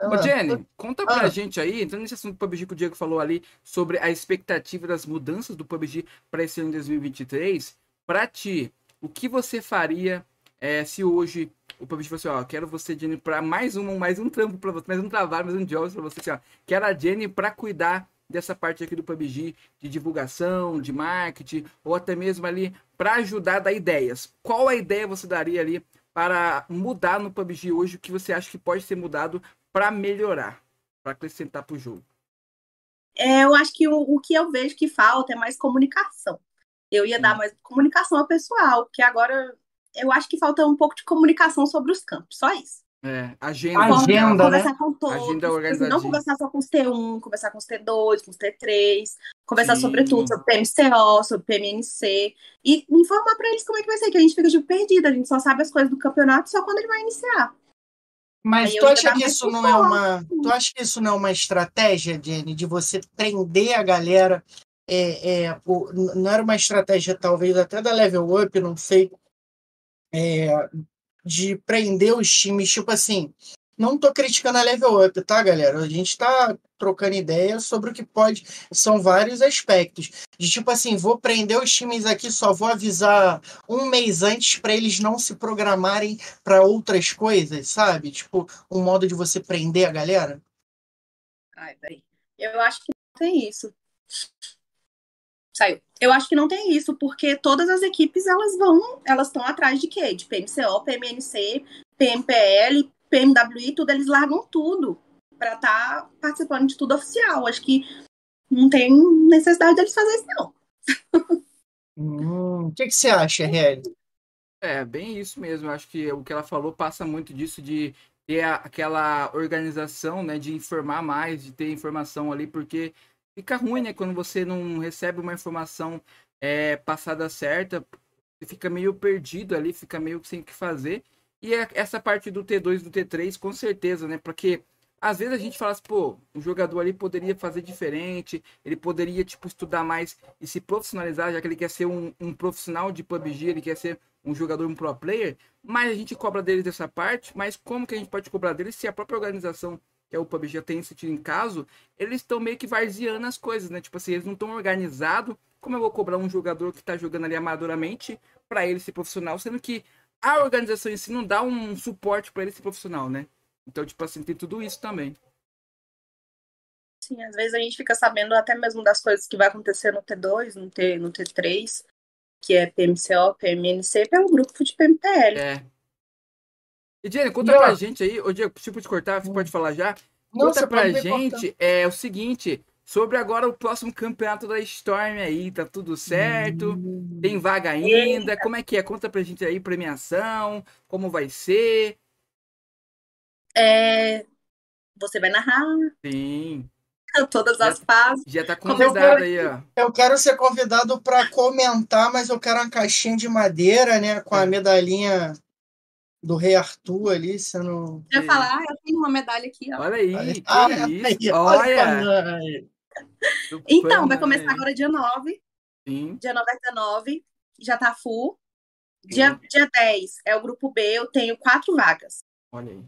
Ô, Jenny, conta pra Ah. gente aí, entrando nesse assunto do PUBG que o Diego falou ali, sobre a expectativa das mudanças do PUBG para esse ano de 2023. Pra ti, o que você faria eh, se hoje o PUBG fosse, ó, quero você, Jenny, pra mais um, mais um trampo pra você, mais um trabalho, mais um job pra você, assim, ó, quero a Jenny pra cuidar dessa parte aqui do PUBG, de divulgação, de marketing, ou até mesmo ali pra ajudar a dar ideias. Qual a ideia você daria ali para mudar no PUBG hoje, o que você acha que pode ser mudado para melhorar, para acrescentar pro jogo. É, eu acho que o, o que eu vejo que falta é mais comunicação. Eu ia dar mais comunicação ao pessoal, porque agora eu acho que falta um pouco de comunicação sobre os campos, só isso. É, agenda. Agenda, né? conversar com todos. Agenda organizadinha. não conversar só com os T1, conversar com os T2, com os T3, conversar Sim. sobre tudo, sobre PMCO, sobre PMNC, e informar pra eles como é que vai ser, que a gente fica tipo, perdido, a gente só sabe as coisas do campeonato só quando ele vai iniciar. Mas Aí tu acha que isso não é uma. Tu acha que isso não é uma estratégia, Jenny, de você prender a galera? É, é, o- não era uma estratégia, talvez, até da level up, não sei, é, de prender os times, tipo assim. Não tô criticando a level up, tá, galera? A gente tá trocando ideia sobre o que pode. São vários aspectos. De tipo assim, vou prender os times aqui, só vou avisar um mês antes para eles não se programarem para outras coisas, sabe? Tipo, um modo de você prender a galera. Ai, peraí. Eu acho que não tem isso. Saiu. Eu acho que não tem isso, porque todas as equipes elas vão, elas estão atrás de quê? De PMCO, PMNC, PMPL, PMWI, tudo, eles largam tudo para estar participando de tudo oficial. Acho que não tem necessidade deles fazer isso, não. Hum, o que, que você acha, RL? É, bem isso mesmo. Eu acho que o que ela falou passa muito disso de ter a- aquela organização, né, de informar mais, de ter informação ali, porque fica ruim, né, quando você não recebe uma informação é, passada certa, você fica meio perdido ali, fica meio sem o que fazer. E é essa parte do T2 e do T3, com certeza, né, porque às vezes a gente fala assim, pô, o jogador ali poderia fazer diferente, ele poderia, tipo, estudar mais e se profissionalizar, já que ele quer ser um, um profissional de PUBG, ele quer ser um jogador, um pro player, mas a gente cobra deles dessa parte, mas como que a gente pode cobrar deles se a própria organização, que é o PUBG, já tem esse tiro em caso, eles estão meio que varzeando as coisas, né? Tipo assim, eles não estão organizados, como eu vou cobrar um jogador que tá jogando ali amadoramente para ele ser profissional, sendo que a organização em si não dá um suporte para ele ser profissional, né? Então, tipo assim, tem tudo isso também. Sim, às vezes a gente fica sabendo até mesmo das coisas que vai acontecer no T2, no, T, no T3, que é PMCO, PMNC, pelo grupo de PMPL. É. E, Jenny, conta E, ó, pra gente aí, ô Diego, tipo de cortar, você Hum. pode falar já? Não, Conta pra gente é, o seguinte, sobre agora o próximo campeonato da Storm aí, tá tudo certo? Hum. Tem vaga ainda? Como é que é? Conta pra gente aí, premiação, como vai ser? É, você vai narrar Sim, todas as fases. já tá eu convidado quero- aí, ó. Eu quero ser convidado para comentar, mas eu quero uma caixinha de madeira, né? Com a É. medalhinha do Rei Arthur ali, sendo. Eu ia falar, ah, eu tenho uma medalha aqui, ó. Olha aí, Ah, isso, aí, olha. do Então, vai começar aí. agora dia 9. Sim, Dia 9 é 19. Já tá full. Dia, dia 10 é o grupo B. Eu tenho quatro vagas. olha aí.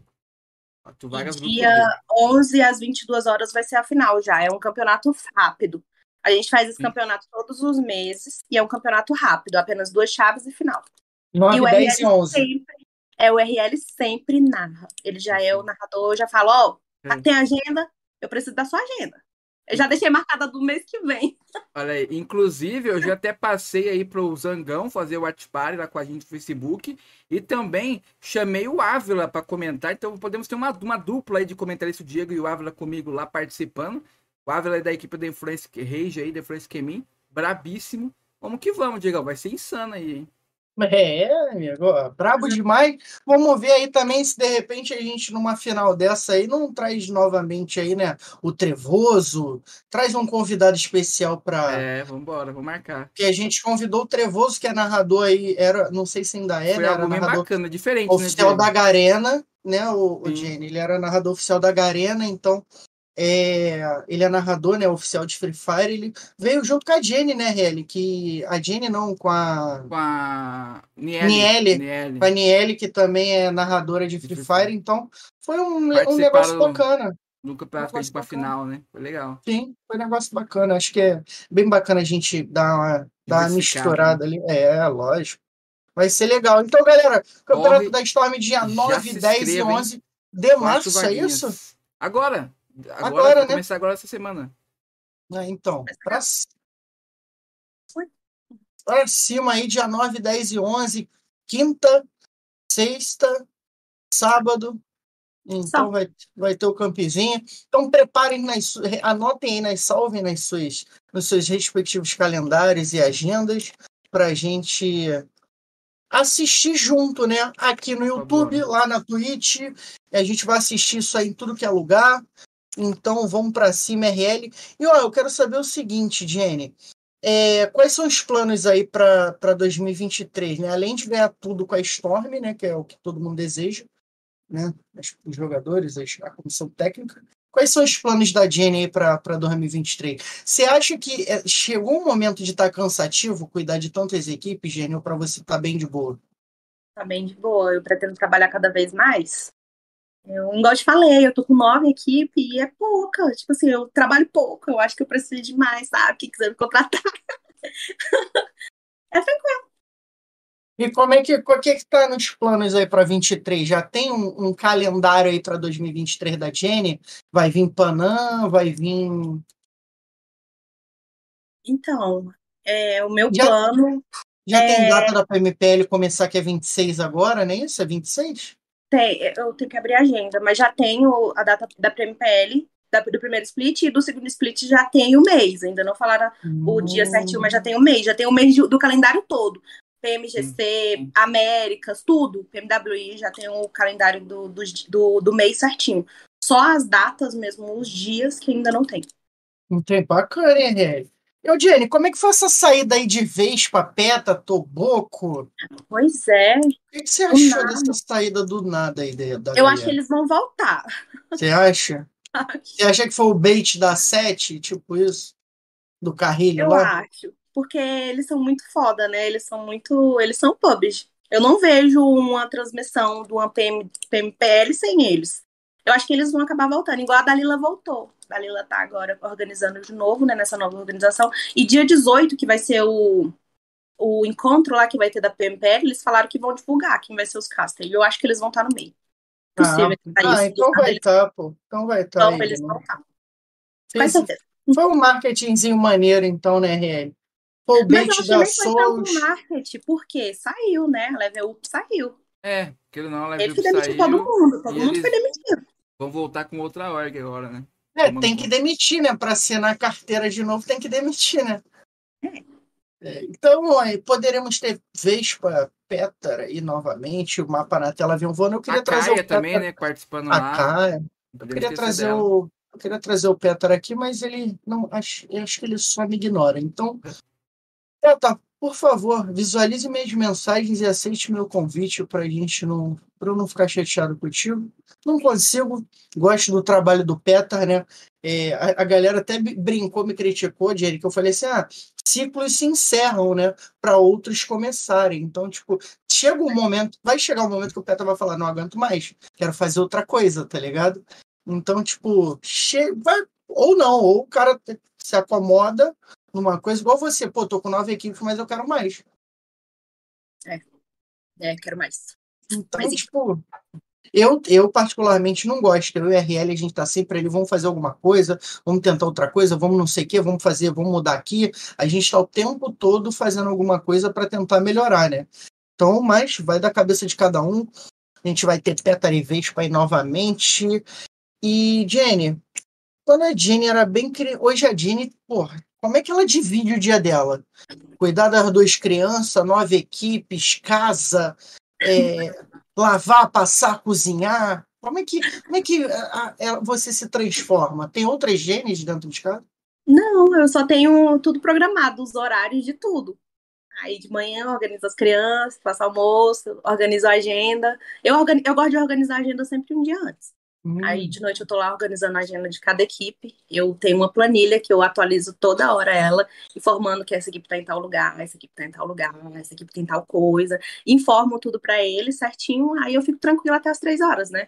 Quatro E vagas grupo dia B. 11 às 22 horas vai ser a final já. É um campeonato rápido. A gente faz esse Sim. campeonato todos os meses e é um campeonato rápido, apenas duas chaves e final. 9, e o 10 e RL 11. sempre é o RL sempre narra. Ele já é o narrador, já fala, ó, É. tem agenda, eu preciso da sua agenda. Eu já deixei marcada do mês que vem. Olha aí, inclusive eu já até passei aí pro Zangão fazer o party lá com a gente no Facebook e também chamei o Ávila para comentar, então podemos ter uma, uma dupla aí de comentarista, o Diego e o Ávila comigo lá participando. O Ávila é da equipe da Influence Rage aí, da Influence Kemin, brabíssimo. Vamos que vamos, Diego, vai ser insano aí, hein? É, amigo, ó, brabo demais. Vamos ver aí também se de repente a gente, numa final dessa aí, não traz novamente aí, né? O Trevoso, traz um convidado especial para. É, vambora, vou marcar. Que a gente convidou o Trevoso, que é narrador aí, era, não sei se ainda é, Foi né? Era algo bem narrador bacana, diferente, né, oficial Diego? da Garena, né? O, o. Jenny, ele era narrador oficial da Garena, então é, ele é narrador, né? Oficial de Free Fire. Ele veio junto com a Jenny, né, Helly? Que a Jenny não, com a Com a Niele. Niele. Niele. com a Niele, que também é narradora de Free Fire, então foi um, um negócio bacana. No campeonato que a gente pra final, né? Foi legal. Sim, foi um negócio bacana. Acho que é bem bacana a gente dar uma, dar uma Diversificado, misturada ali. É, lógico. Vai ser legal. Então, galera, Campeonato Corre, da Storm dia já 9, se 10 e inscreva, hein? 11 de março, é isso? Agora. Agora, Agora, né? começar agora essa semana. É, então, pra, c- Oi. pra cima aí, dia 9, 10 e 11, quinta, sexta, sábado. Então vai, vai ter o campezinho. Então preparem, nas, anotem aí, nas, salvem nas suas, nos seus respectivos calendários e agendas para a gente assistir junto, né? Aqui no YouTube, lá na Twitch. A gente vai assistir isso aí em tudo que é lugar. Então vamos para cima, RL. E ó, eu quero saber o seguinte, Jenny. É, quais são os planos aí para 2023, né? Além de ganhar tudo com a Storm, né? Que é o que todo mundo deseja. né? Os jogadores, a comissão técnica. Quais são os planos da Jenny para 2023? Você acha que é, chegou o momento de estar tá cansativo cuidar de tantas equipes, Jenny, ou para você estar tá bem de boa? Tá bem de boa. Eu pretendo trabalhar cada vez mais. Eu, igual eu te falei, eu tô com nove equipes e é pouca. Tipo assim, eu trabalho pouco. Eu acho que eu preciso de mais, sabe? Quem quiser me contratar. é tranquilo. E como é que, o que está nos planos aí para 23? Já tem um, um calendário aí para 2023 da Jenny? Vai vir Panam? Vai vir. Então, é, o meu já, plano. Já é... tem data da PMPL começar que é 26 agora, não é isso? É 26? Tem, eu tenho que abrir a agenda, mas já tenho a data da PMPL da, do primeiro split e do segundo split já tem o mês. Ainda não falaram hum. o dia certinho, mas já tem o mês, já tem o mês do calendário todo. PMGC, hum. Américas, tudo. PMWI já tem o calendário do, do, do, do mês certinho. Só as datas mesmo, os dias que ainda não tem. Não tem bacana, hein, Rê? Eu, Jenny, como é que foi essa saída aí de vez para Peta, Toboco? Pois é. O que, que você achou nada. dessa saída do nada aí da, da Eu galera? acho que eles vão voltar. Você acha? Você acha que foi o bait da sete, tipo isso? Do Carrilho Eu lá? acho. Porque eles são muito foda, né? Eles são muito. Eles são pubs. Eu não vejo uma transmissão do uma PM, PMPL sem eles. Eu acho que eles vão acabar voltando, igual a Dalila voltou. A Dalila tá agora organizando de novo, né, nessa nova organização. E dia 18, que vai ser o, o encontro lá que vai ter da PMPL, eles falaram que vão divulgar quem vai ser os casters. E eu acho que eles vão estar no meio. Possível ah, tá ah então vai estar, tá, pô. Então vai estar. Tá então, eles vão estar. Com certeza. Foi um marketingzinho maneiro, então, né, RL? Foi o bait da Souls. marketing, porque saiu, né? Level Up saiu. É, que ele não, Level Up saiu. Ele demitiu todo mundo, todo mundo foi demitido. Vão voltar com outra org agora, né? É, tem que demitir, né? Para assinar carteira de novo, tem que demitir, né? É. É, então, aí, poderemos ter Vespa, Pétara e novamente o mapa na tela um voando. Eu queria a trazer Caia o também, né? Participando a lá. Caia. Eu queria trazer o. Eu queria trazer o Pétara aqui, mas ele não. Acho, acho que ele só me ignora. Então. É, tá, por favor, visualize minhas mensagens e aceite meu convite para a gente não, para eu não ficar chateado contigo. Não consigo, gosto do trabalho do Petar, né? É, a, a, galera até brincou, me criticou, Jerry, que eu falei assim: ah, ciclos se encerram, né? Para outros começarem. Então, tipo, chega um momento, vai chegar um momento que o Petar vai falar: não aguento mais, quero fazer outra coisa, tá ligado? Então, tipo, che... vai, ou não, ou o cara se acomoda numa coisa igual você. Pô, tô com nove equipes, mas eu quero mais. É. É, quero mais. Então, mas, tipo, eu, eu particularmente não gosto. Eu e a RL, a gente tá sempre ali, vamos fazer alguma coisa, vamos tentar outra coisa, vamos não sei o quê, vamos fazer, vamos mudar aqui. A gente tá o tempo todo fazendo alguma coisa para tentar melhorar, né? Então, mas vai da cabeça de cada um. A gente vai ter Petar e Vespa aí novamente. E, Jenny, quando a Jenny era bem criança. Hoje a Jenny, porra, como é que ela divide o dia dela? Cuidar das duas crianças, nove equipes, casa, é, lavar, passar, cozinhar. Como é que, como é que a, a, você se transforma? Tem outras genes dentro de casa? Não, eu só tenho tudo programado, os horários de tudo. Aí de manhã eu organizo as crianças, faço almoço, organizo a agenda. Eu, organizo, eu gosto de organizar a agenda sempre um dia antes. Hum. Aí de noite eu tô lá organizando a agenda de cada equipe. Eu tenho uma planilha que eu atualizo toda hora ela, informando que essa equipe tá em tal lugar, essa equipe tá em tal lugar, essa equipe tem tal coisa. Informo tudo para eles certinho, aí eu fico tranquila até as três horas, né?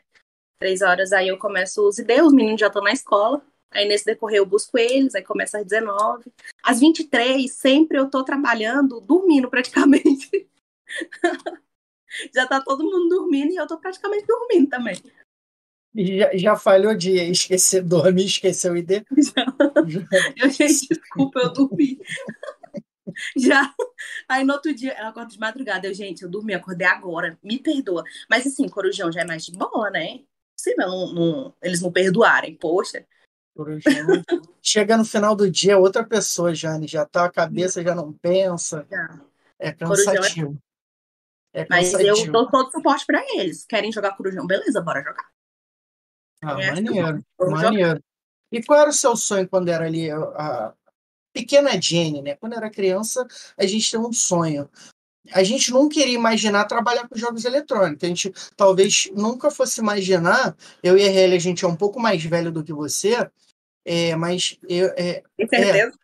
Três horas aí eu começo os ID, os meninos já estão na escola. Aí nesse decorrer eu busco eles, aí começa às 19. Às 23, sempre eu tô trabalhando, dormindo praticamente. já tá todo mundo dormindo e eu tô praticamente dormindo também. Já, já falhou de esquecer, dormir, esquecer o ID? Já. Eu, gente, desculpa, eu dormi. Já. Aí no outro dia, eu acordo de madrugada. Eu, gente, eu dormi, acordei agora. Me perdoa. Mas assim, Corujão já é mais de boa, né? Possível não, não, eles não perdoarem, poxa. Corujão. Chega no final do dia, outra pessoa, Jane. Já tá, a cabeça já não pensa. Já. É cansativo. É... é Mas eu dou todo suporte pra eles. Querem jogar Corujão? Beleza, bora jogar. Ah, é, maneiro, maneiro. E qual era o seu sonho quando era ali a pequena Jenny, né? Quando era criança, a gente tem um sonho. a gente não queria imaginar trabalhar com jogos eletrônicos. A gente talvez nunca fosse imaginar. Eu e a Relly, a gente é um pouco mais velho do que você, é, mas eu. É, Tem certeza?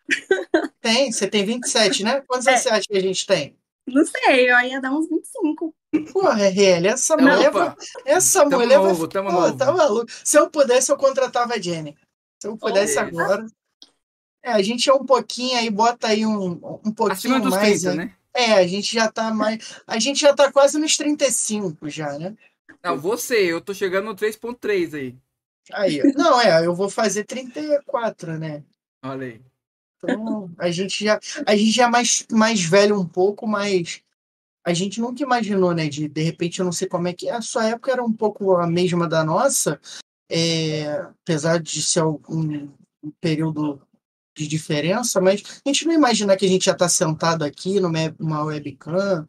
tem, você tem 27, né? Quantos É. você acha que a gente tem? Não sei, eu ia dar uns 25. Porra, Relly, essa Não, mulher. opa, Essa Tamo mulher novo, vai. tamo Pô, novo. tá maluco. Se eu pudesse, eu contratava a Jenny. Se eu pudesse Olha. agora. É, a gente é um pouquinho aí, bota aí um, um pouquinho acima dos mais. 30, né? né? É, a gente já tá mais. A gente já tá quase nos 35 já, né? Não, você, eu tô chegando no 3.3 aí. Aí, não, é, eu vou fazer 34, né? Olha aí. Então, a gente já, a gente já é mais, mais velho um pouco, mas a gente nunca imaginou, né? De, de repente, eu não sei como é que. A sua época era um pouco a mesma da nossa, é, apesar de ser um, um período de diferença, mas a gente não imagina que a gente já está sentado aqui numa uma webcam,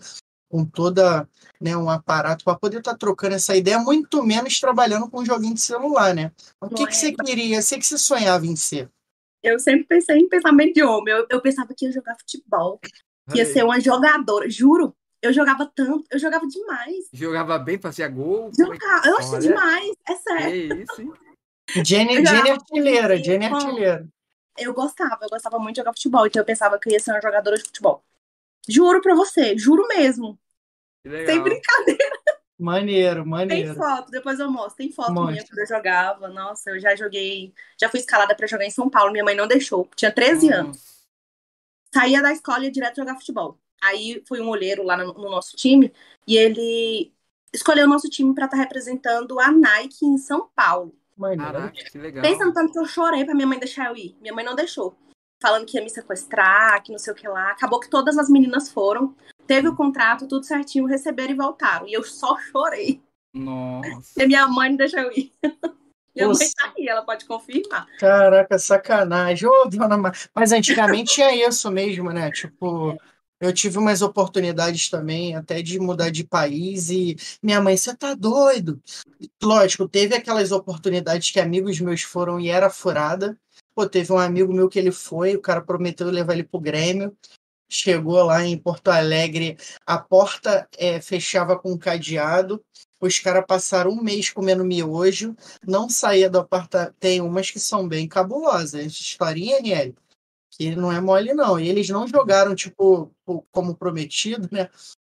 com toda né, um aparato para poder estar trocando essa ideia, muito menos trabalhando com um joguinho de celular, né? O que, que é, você queria? Você que você sonhava em ser? Eu sempre pensei em pensamento de homem. Eu, eu pensava que ia jogar futebol, que ia ser uma jogadora. Juro, eu jogava tanto, eu jogava demais. Jogava bem, fazia gol. é Jogava, eu achei demais, é sério. Que isso, hein? Jenny, Eu Jenny artilheira, Jenny artilheira. Eu gostava, eu gostava muito de jogar futebol, então eu pensava que eu ia ser uma jogadora de futebol. Juro pra você, juro mesmo. Sem brincadeira. Maneiro, Tem maneiro. foto, depois eu mostro. Tem foto Mostra. minha quando eu jogava. Nossa, eu já joguei. Já fui escalada pra jogar em São Paulo. Minha mãe não deixou. Tinha 13 anos. Nossa. Saía da escola e ia direto jogar futebol. Aí foi um olheiro lá no, no nosso time e ele escolheu o nosso time pra estar representando a Nike em São Paulo. Caraca, que legal. Pensa no tanto que eu chorei pra minha mãe deixar eu ir. Minha mãe não deixou. Falando que ia me sequestrar, que não sei o que lá. Acabou que todas as meninas foram. Teve o contrato, tudo certinho, receberam e voltaram. E eu só chorei. Nossa. E minha mãe não deixou eu ir. Minha Nossa. mãe tá aí, ela pode confirmar. Caraca, sacanagem. Ô, dona Mar... Mas antigamente tinha isso mesmo, né? Tipo, eu tive umas oportunidades também, até de mudar de país, e minha mãe, você tá doido? Lógico, teve aquelas oportunidades que amigos meus foram e era furada. Pô, teve um amigo meu que ele foi, o cara prometeu levar ele pro Grêmio. Chegou lá em Porto Alegre, a porta eh, fechava com um cadeado. Os caras passaram um mês comendo miojo, não saía do apartamento. Tem umas que são bem cabulosas. Historinha, Riel, que não é mole, não. E eles não jogaram, tipo, co- como prometido, né?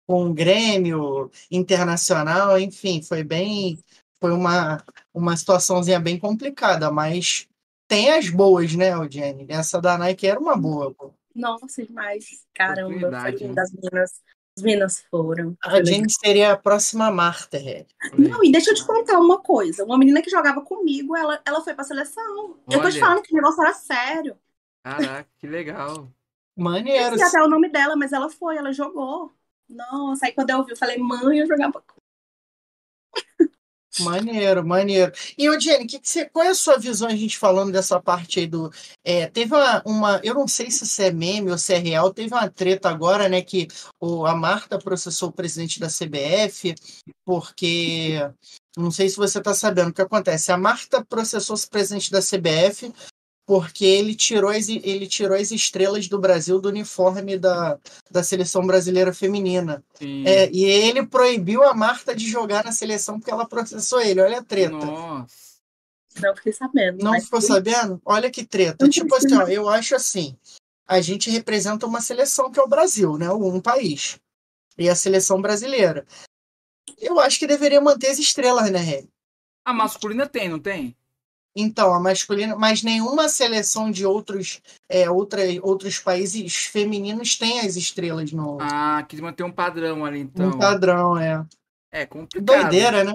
Com o Grêmio Internacional, enfim, foi bem. Foi uma, uma situaçãozinha bem complicada, mas tem as boas, né, o Jenny? Essa da Nike era uma boa, pô. Nossa, demais. Caramba, foi Oportunidade, linda. As meninas, as meninas foram. A. Jenny seria a próxima Marta, Riel. Não, e deixa eu te contar uma coisa. Uma menina que jogava comigo, ela, ela foi pra seleção. Eu tô te Olha. falando que o negócio era sério. Caraca, que legal. Maneiro. Esqueci até o nome dela, mas ela foi, ela jogou. Nossa, aí quando eu ouvi, eu falei, mãe, eu jogava. Maneiro, maneiro. E, ô, Jenny, que que você, qual é a sua visão, a gente falando dessa parte aí do. é, teve uma, uma. Eu não sei se isso é meme ou se é real, teve uma treta agora, né? Que o, a Marta processou o presidente da CBF, porque. Não sei se você está sabendo o que acontece. A Marta processou o presidente da CBF porque ele tirou as, ele tirou as estrelas do Brasil do uniforme da, da seleção brasileira feminina. É, e ele proibiu a Marta de jogar na seleção porque ela processou ele. Olha a treta. Nossa. Não fiquei sabendo. Não ficou sabendo? Olha que treta. Não Tipo assim, ó, eu acho assim: a gente representa uma seleção que é o Brasil, né? Um país. E a seleção brasileira. Eu acho que deveria manter as estrelas, né, Rê? A masculina tem, não tem? Então, a masculina, mas nenhuma seleção de outros, é, outra, outros países femininos tem as estrelas no, Ah, quis manter um padrão ali, então. no padrão, é. É complicado. Doideira, né?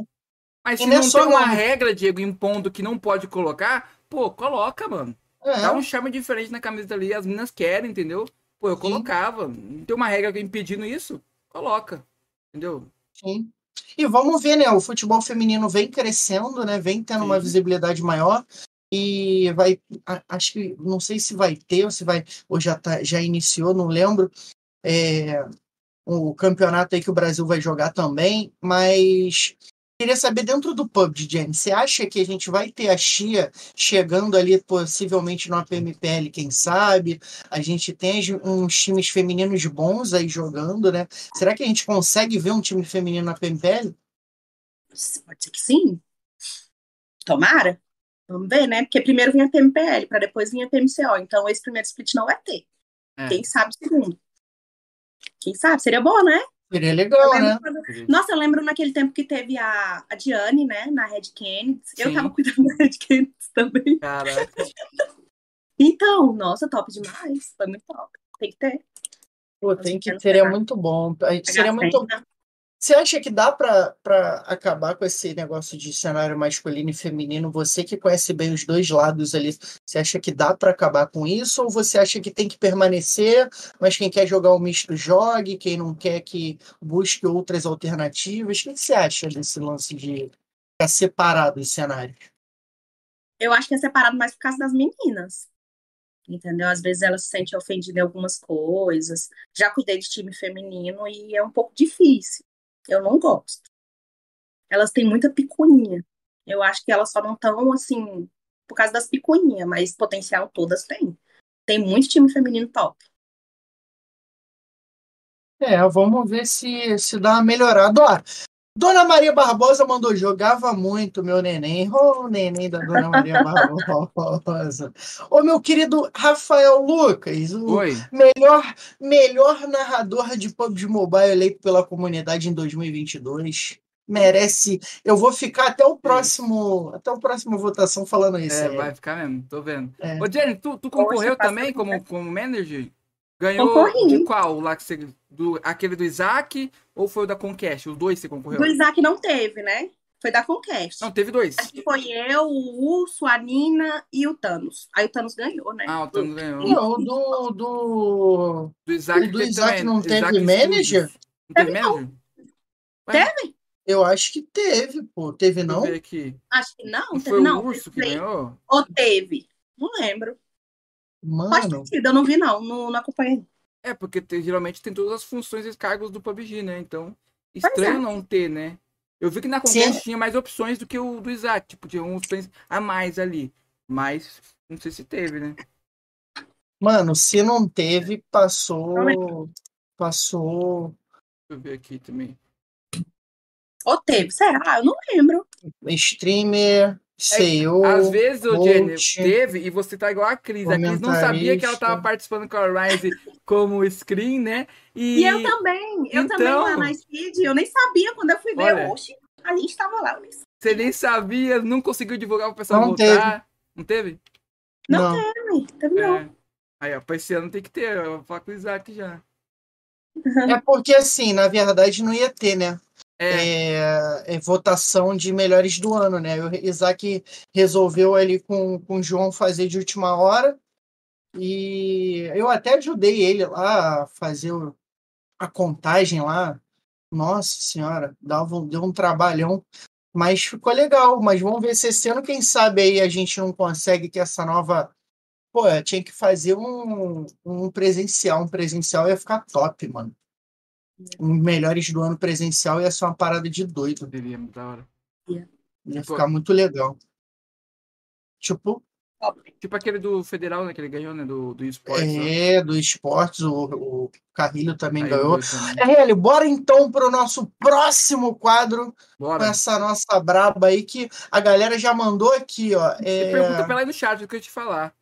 Mas E se não é não só tem uma regra, Diego, impondo que não pode colocar, pô, coloca, mano. É. Dá um charme diferente na camiseta ali, as meninas querem, entendeu? Pô, eu Sim. colocava. Não tem uma regra impedindo isso? Coloca. Entendeu? Sim. E vamos ver, né? O futebol feminino vem crescendo, né? Vem tendo uma Sim. visibilidade maior e vai, acho que não sei se vai ter ou se vai ou já tá, já iniciou, não lembro. É, o campeonato aí que o Brasil vai jogar também, mas Queria saber dentro do PUBG, Jenny, você acha que a gente vai ter a Chia chegando ali possivelmente no APMPL, quem sabe? A gente tem uns times femininos bons aí jogando, né? Será que a gente consegue ver um time feminino na PMPL? Pode ser que sim. Tomara. Vamos ver, né? Porque primeiro vinha a PMPL, para depois vinha a PMCO. Então esse primeiro split não vai ter. É. Quem sabe o segundo. Quem sabe? Seria bom, né? Seria legal, né? Quando... Nossa, eu lembro naquele tempo que teve a, a Diane, né, na Red Kennedy. Eu tava cuidando da Red Kennedy também. Caraca. então, nossa, top demais. Foi muito top. Tem que ter. Pô, tem que seria muito bom. Seria muito, você acha que dá para acabar com esse negócio de cenário masculino e feminino? Você que conhece bem os dois lados ali, você acha que dá para acabar com isso? Ou você acha que tem que permanecer, mas quem quer jogar o misto jogue, quem não quer que busque outras alternativas? O que você acha desse lance de ficar separado os cenários? Eu acho que é separado mais por causa das meninas entendeu? Às vezes ela se sente ofendida em algumas coisas. Já cuidei de time feminino e é um pouco difícil. Eu não gosto. Elas têm muita picuinha. Eu acho que elas só não estão, assim, por causa das picuinhas, mas potencial todas têm. Tem muito time feminino top. É, vamos ver se, se dá uma melhorada. Ó, Dona Maria Barbosa mandou, jogava muito, meu neném. Ô, oh, neném da Dona Maria Barbosa. Ô, meu querido Rafael Lucas, o Oi. Melhor, melhor narrador de PUBG Mobile eleito pela comunidade em 2022. Merece. Eu vou ficar até o próximo, até o próximo votação falando isso. É, aí. vai ficar mesmo, tô vendo. É. Ô, Jenny, tu, tu concorreu também como, como manager? Ganhou Concorri. de qual lá que você. Do, aquele do Isaac ou foi o da Conquest? Os dois você concorreu? Do Isaac não teve, né? Foi da Conquest. Não, teve dois. Acho que foi eu, o Urso, a Nina e o Thanos. Aí o Thanos ganhou, né? Ah, o Thanos ganhou. Não, do. Do, do Isaac, o do Isaac não teve Isaac manager? Não teve, teve manager? Teve? Eu acho que teve, pô. Teve não? Aqui. Acho que não. Não teve, foi não. o Urso que ganhou? Ou teve? Não lembro. Mano. Ter sido, eu não vi, não. Não, não acompanhei. É, porque tem, geralmente tem todas as funções e cargos do PUBG, né? Então, estranho é. não ter, né? Eu vi que na Conquest tinha mais opções do que o do Isaac, tipo, tinha uns opções a mais ali. Mas não sei se teve, né? Mano, se não teve, passou. Passou. Deixa eu ver aqui também. Ou teve, será? Eu não lembro. Streamer. Sei, é, às vezes o Jenny teve e você tá igual a Cris. A Cris não sabia que ela tava participando com a Rise como screen, né? E, e eu também, eu então... também lá na Speed, eu nem sabia quando eu fui ver. Olha, Oxe, a gente tava lá. Nem você nem sabia, não conseguiu divulgar pro pessoal não voltar. Teve. Não teve? Não, não. teve, teve é. não. Aí, ó, pra esse ano tem que ter, eu vou falar com o Isaac já. É porque assim, na verdade não ia ter, né? É. É, é, votação de melhores do ano, né? O Isaac resolveu ali com, com o João fazer de última hora e eu até ajudei ele lá a fazer a contagem lá. Nossa senhora, dava, deu um trabalhão, mas ficou legal. Mas vamos ver se esse ano, quem sabe aí a gente não consegue que essa nova. Pô, tinha que fazer um, um presencial. Um presencial ia ficar top, mano melhores do ano presencial ia ser uma parada de doido. Muito da hora. Yeah. Ia tipo, ficar muito legal. Tipo. Tipo aquele do Federal, né? Que ele ganhou, né? Do, do esportes. É, né? do esportes, o, o Carrilho também Aí ganhou. Também. É, ele, bora então para o nosso próximo quadro. Bora. Com essa nossa braba aí que a galera já mandou aqui, ó. É... Pergunta pra lá no chat o que eu te falar.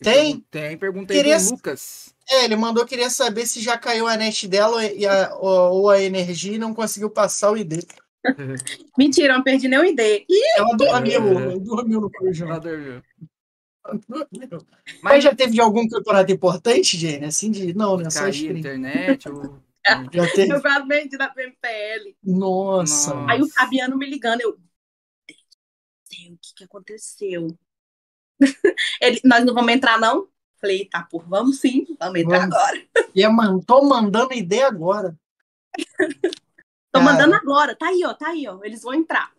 Tem? Tem, pergunta aí Queria... do Lucas. É, ele mandou, queria saber se já caiu a net dela e a, ou, ou a energia e não conseguiu passar o ID. Mentira, não perdi nem o ID. Ela dormiu, é. dormiu no colchão. Ela dormiu. Mas já teve de algum campeonato importante, Jane? Assim de. Não, né? Só internet. Ou... já teve... Eu quase perdi na PMPL. Nossa. Nossa. Aí o Fabiano me ligando, eu. Deus, o que, que aconteceu? Ele, nós não vamos entrar, não? Falei, tá, por vamos sim, vamos entrar vamos. agora. E eu man, tô mandando ideia agora. tô Cara. mandando agora, tá aí, ó, tá aí, ó. Eles vão entrar.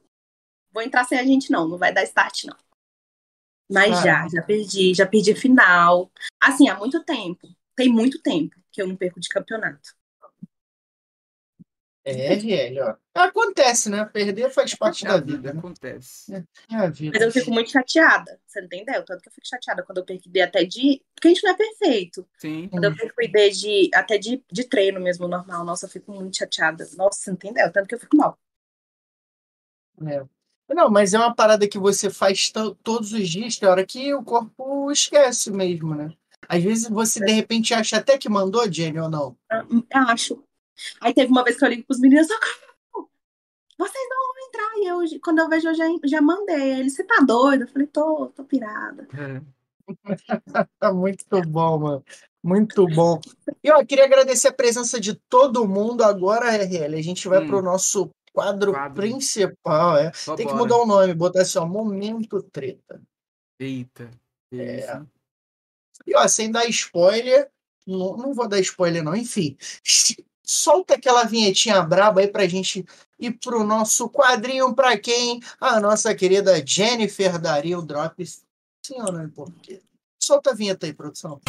Vou entrar sem a gente, não, não vai dar start, não. Mas Cara. já, já perdi, já perdi final. Assim, há muito tempo. Tem muito tempo que eu não perco de campeonato. É, RL, ó. Acontece, né? Perder faz parte É da vida, né? Acontece. É a vida. Mas eu fico muito chateada. Você não entendeu? Tanto que eu fico chateada quando eu perco ideia até de. Porque a gente não é perfeito. Sim. Quando eu perco ideia de. Até de, de treino mesmo, normal. Nossa, eu fico muito chateada. Nossa, você não entendeu? Tanto que eu fico mal. É. Não, mas é uma parada que você faz to- todos os dias, tem hora que o corpo esquece mesmo, né? Às vezes você de repente acha até que mandou, Jenny, ou não. Eu acho. Aí teve uma vez que eu ligo pros meninos, socorro! Vocês não vão entrar. E eu, quando eu vejo, eu já, já mandei. Ele, você tá doido? Eu falei, tô, tô pirada. É. Tá muito bom, mano. Muito bom. E ó, queria agradecer a presença de todo mundo. Agora, RL, a gente vai Hum. pro nosso quadro, Quadro. principal. É. Só Tem que mudar o nome, botar assim, ó, Momento Treta. Eita. É. E ó, sem dar spoiler, não, não vou dar spoiler, não. Enfim, solta aquela vinhetinha braba aí pra gente ir pro nosso quadrinho pra quem? A nossa querida Jennifer daria o drop. Sim ou não? Por quê? Solta a vinheta aí, produção.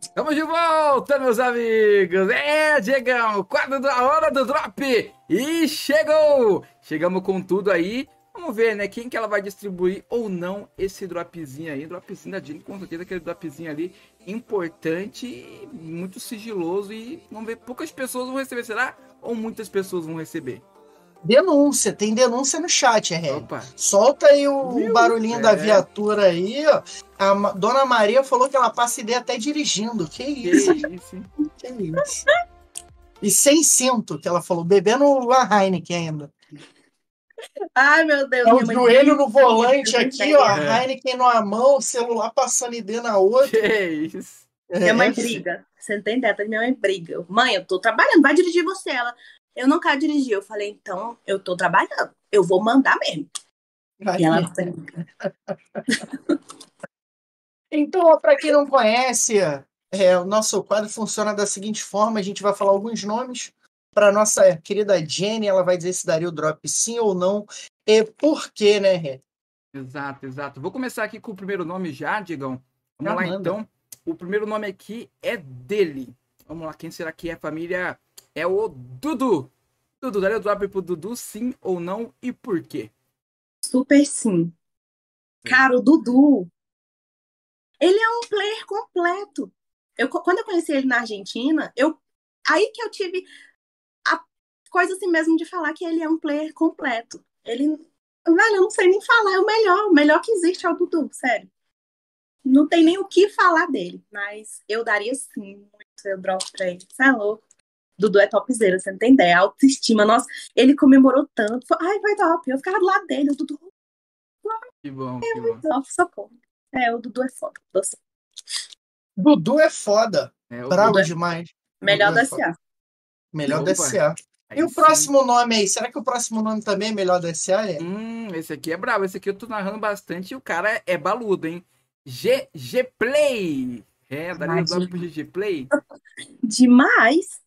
Estamos de volta, meus amigos! É, Diegão, quadro da hora do drop! E chegou! Chegamos com tudo aí. Vamos ver, né? Quem que ela vai distribuir ou não esse dropzinho aí. Dropzinho da Jenny, com certeza aquele dropzinho ali importante, e muito sigiloso e vamos ver, poucas pessoas vão receber, será? Ou muitas pessoas vão receber? Denúncia, tem denúncia no chat, RL. Opa! Solta aí o Viu? barulhinho da É. viatura aí, ó. A Dona Maria falou que ela passa ideia até dirigindo. Que Que isso? isso, hein? Que isso? E sem cinto, que ela falou, bebendo a Heineken ainda. Ai, meu Deus. É o joelho no volante aqui, ó. A Heineken numa mão, o celular passando ID na outra. Que isso? Minha mãe É, briga. Você não tem ideia, minha mãe briga. Mãe, eu tô trabalhando, vai dirigir você. Ela, eu não quero dirigir. Eu falei, então, eu tô trabalhando. Eu vou mandar mesmo. aí. E ela briga. Então, ó, pra quem não conhece, é, o nosso quadro funciona da seguinte forma: a gente vai falar alguns nomes para nossa querida Jenny, ela vai dizer se daria o drop sim ou não, e por quê, né, Rê? Exato, exato. Vou começar aqui com o primeiro nome já, Digão. Vamos Já lá, manda. então. O primeiro nome aqui é dele. Vamos lá, quem será que é a família? É o Dudu. Dudu, daria o drop pro Dudu, sim ou não, e por quê? Super sim. Cara, o Dudu, ele é um player completo. Eu, quando eu conheci ele na Argentina, eu aí que eu tive coisa assim mesmo de falar que ele é um player completo. Ele, velho, eu não sei nem falar, é o melhor, o melhor que existe é o Dudu, sério. Não tem nem o que falar dele, mas eu daria sim muito eu drop pra ele. Você é louco. Dudu é topzera, você não tem ideia. Autoestima, nossa, ele comemorou tanto. Foi, Ai, vai top. Eu ficava do lado dele, o Dudu, Que bom, que bom. Nossa, socorro. É, o Dudu é foda. Doce. Dudu é foda, É, o bravo Dudu é- demais. Melhor Dudu da é. SA. Melhor Opa. da SA. Aí E o sim. próximo nome aí? Será que o próximo nome também é melhor da SA? É? Hum, esse aqui é brabo. Esse aqui eu tô narrando bastante e o cara é baludo, hein? GG Play. É, daria o Ai, drop gente. pro GG Play? Demais.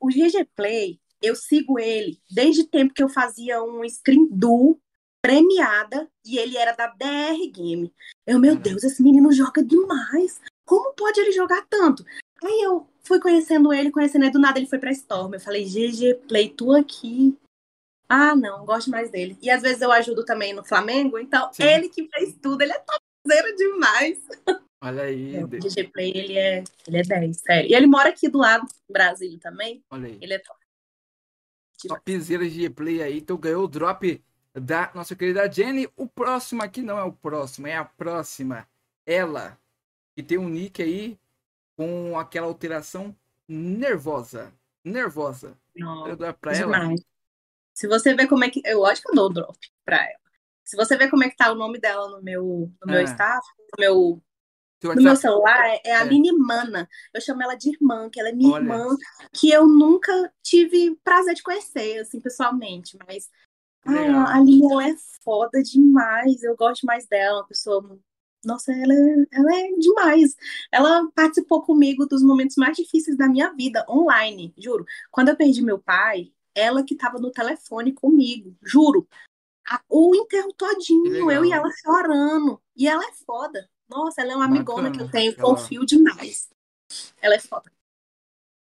O GG Play, eu sigo ele desde o tempo que eu fazia um screen do premiada e ele era da DR Game. Eu, meu Caraca. Deus, esse menino joga demais. Como pode ele jogar tanto? Aí eu fui conhecendo ele, conhecendo ele, do nada ele foi pra Storm. Eu falei, GG Play, tu aqui. Ah, não, gosto mais dele. E às vezes eu ajudo também no Flamengo, então Sim. ele que fez tudo, ele é topzera demais. Olha aí, O de- GG Play, ele é, ele é 10, sério. E ele mora aqui do lado, em Brasília também. olha aí. Ele é top. Topzera GG Play aí. Então ganhou o drop da nossa querida Jenny. O próximo aqui não é o próximo, é a próxima. Ela, que tem um nick aí com aquela alteração nervosa. Nervosa. Não, Eu dou pra ela. demais. Se você ver como é que. Eu acho que eu dou o drop pra ela. Se você ver como é que tá o nome dela no meu, no meu É. staff, no meu, no meu celular, é, é a É. Aline Mana. Eu chamo ela de irmã, que ela é minha Olha. irmã, que eu nunca tive prazer de conhecer, assim, pessoalmente. Mas ai, legal. a Aline, ela é foda demais. Eu gosto mais dela, uma pessoa. Nossa, ela é, ela é demais. Ela participou comigo dos momentos mais difíceis da minha vida, online, juro. Quando eu perdi meu pai, ela que tava no telefone comigo, juro. A- o enterro todinho, eu e ela chorando. E ela é foda. Nossa, ela é uma amigona que eu tenho, Ela- confio demais. Ela é foda.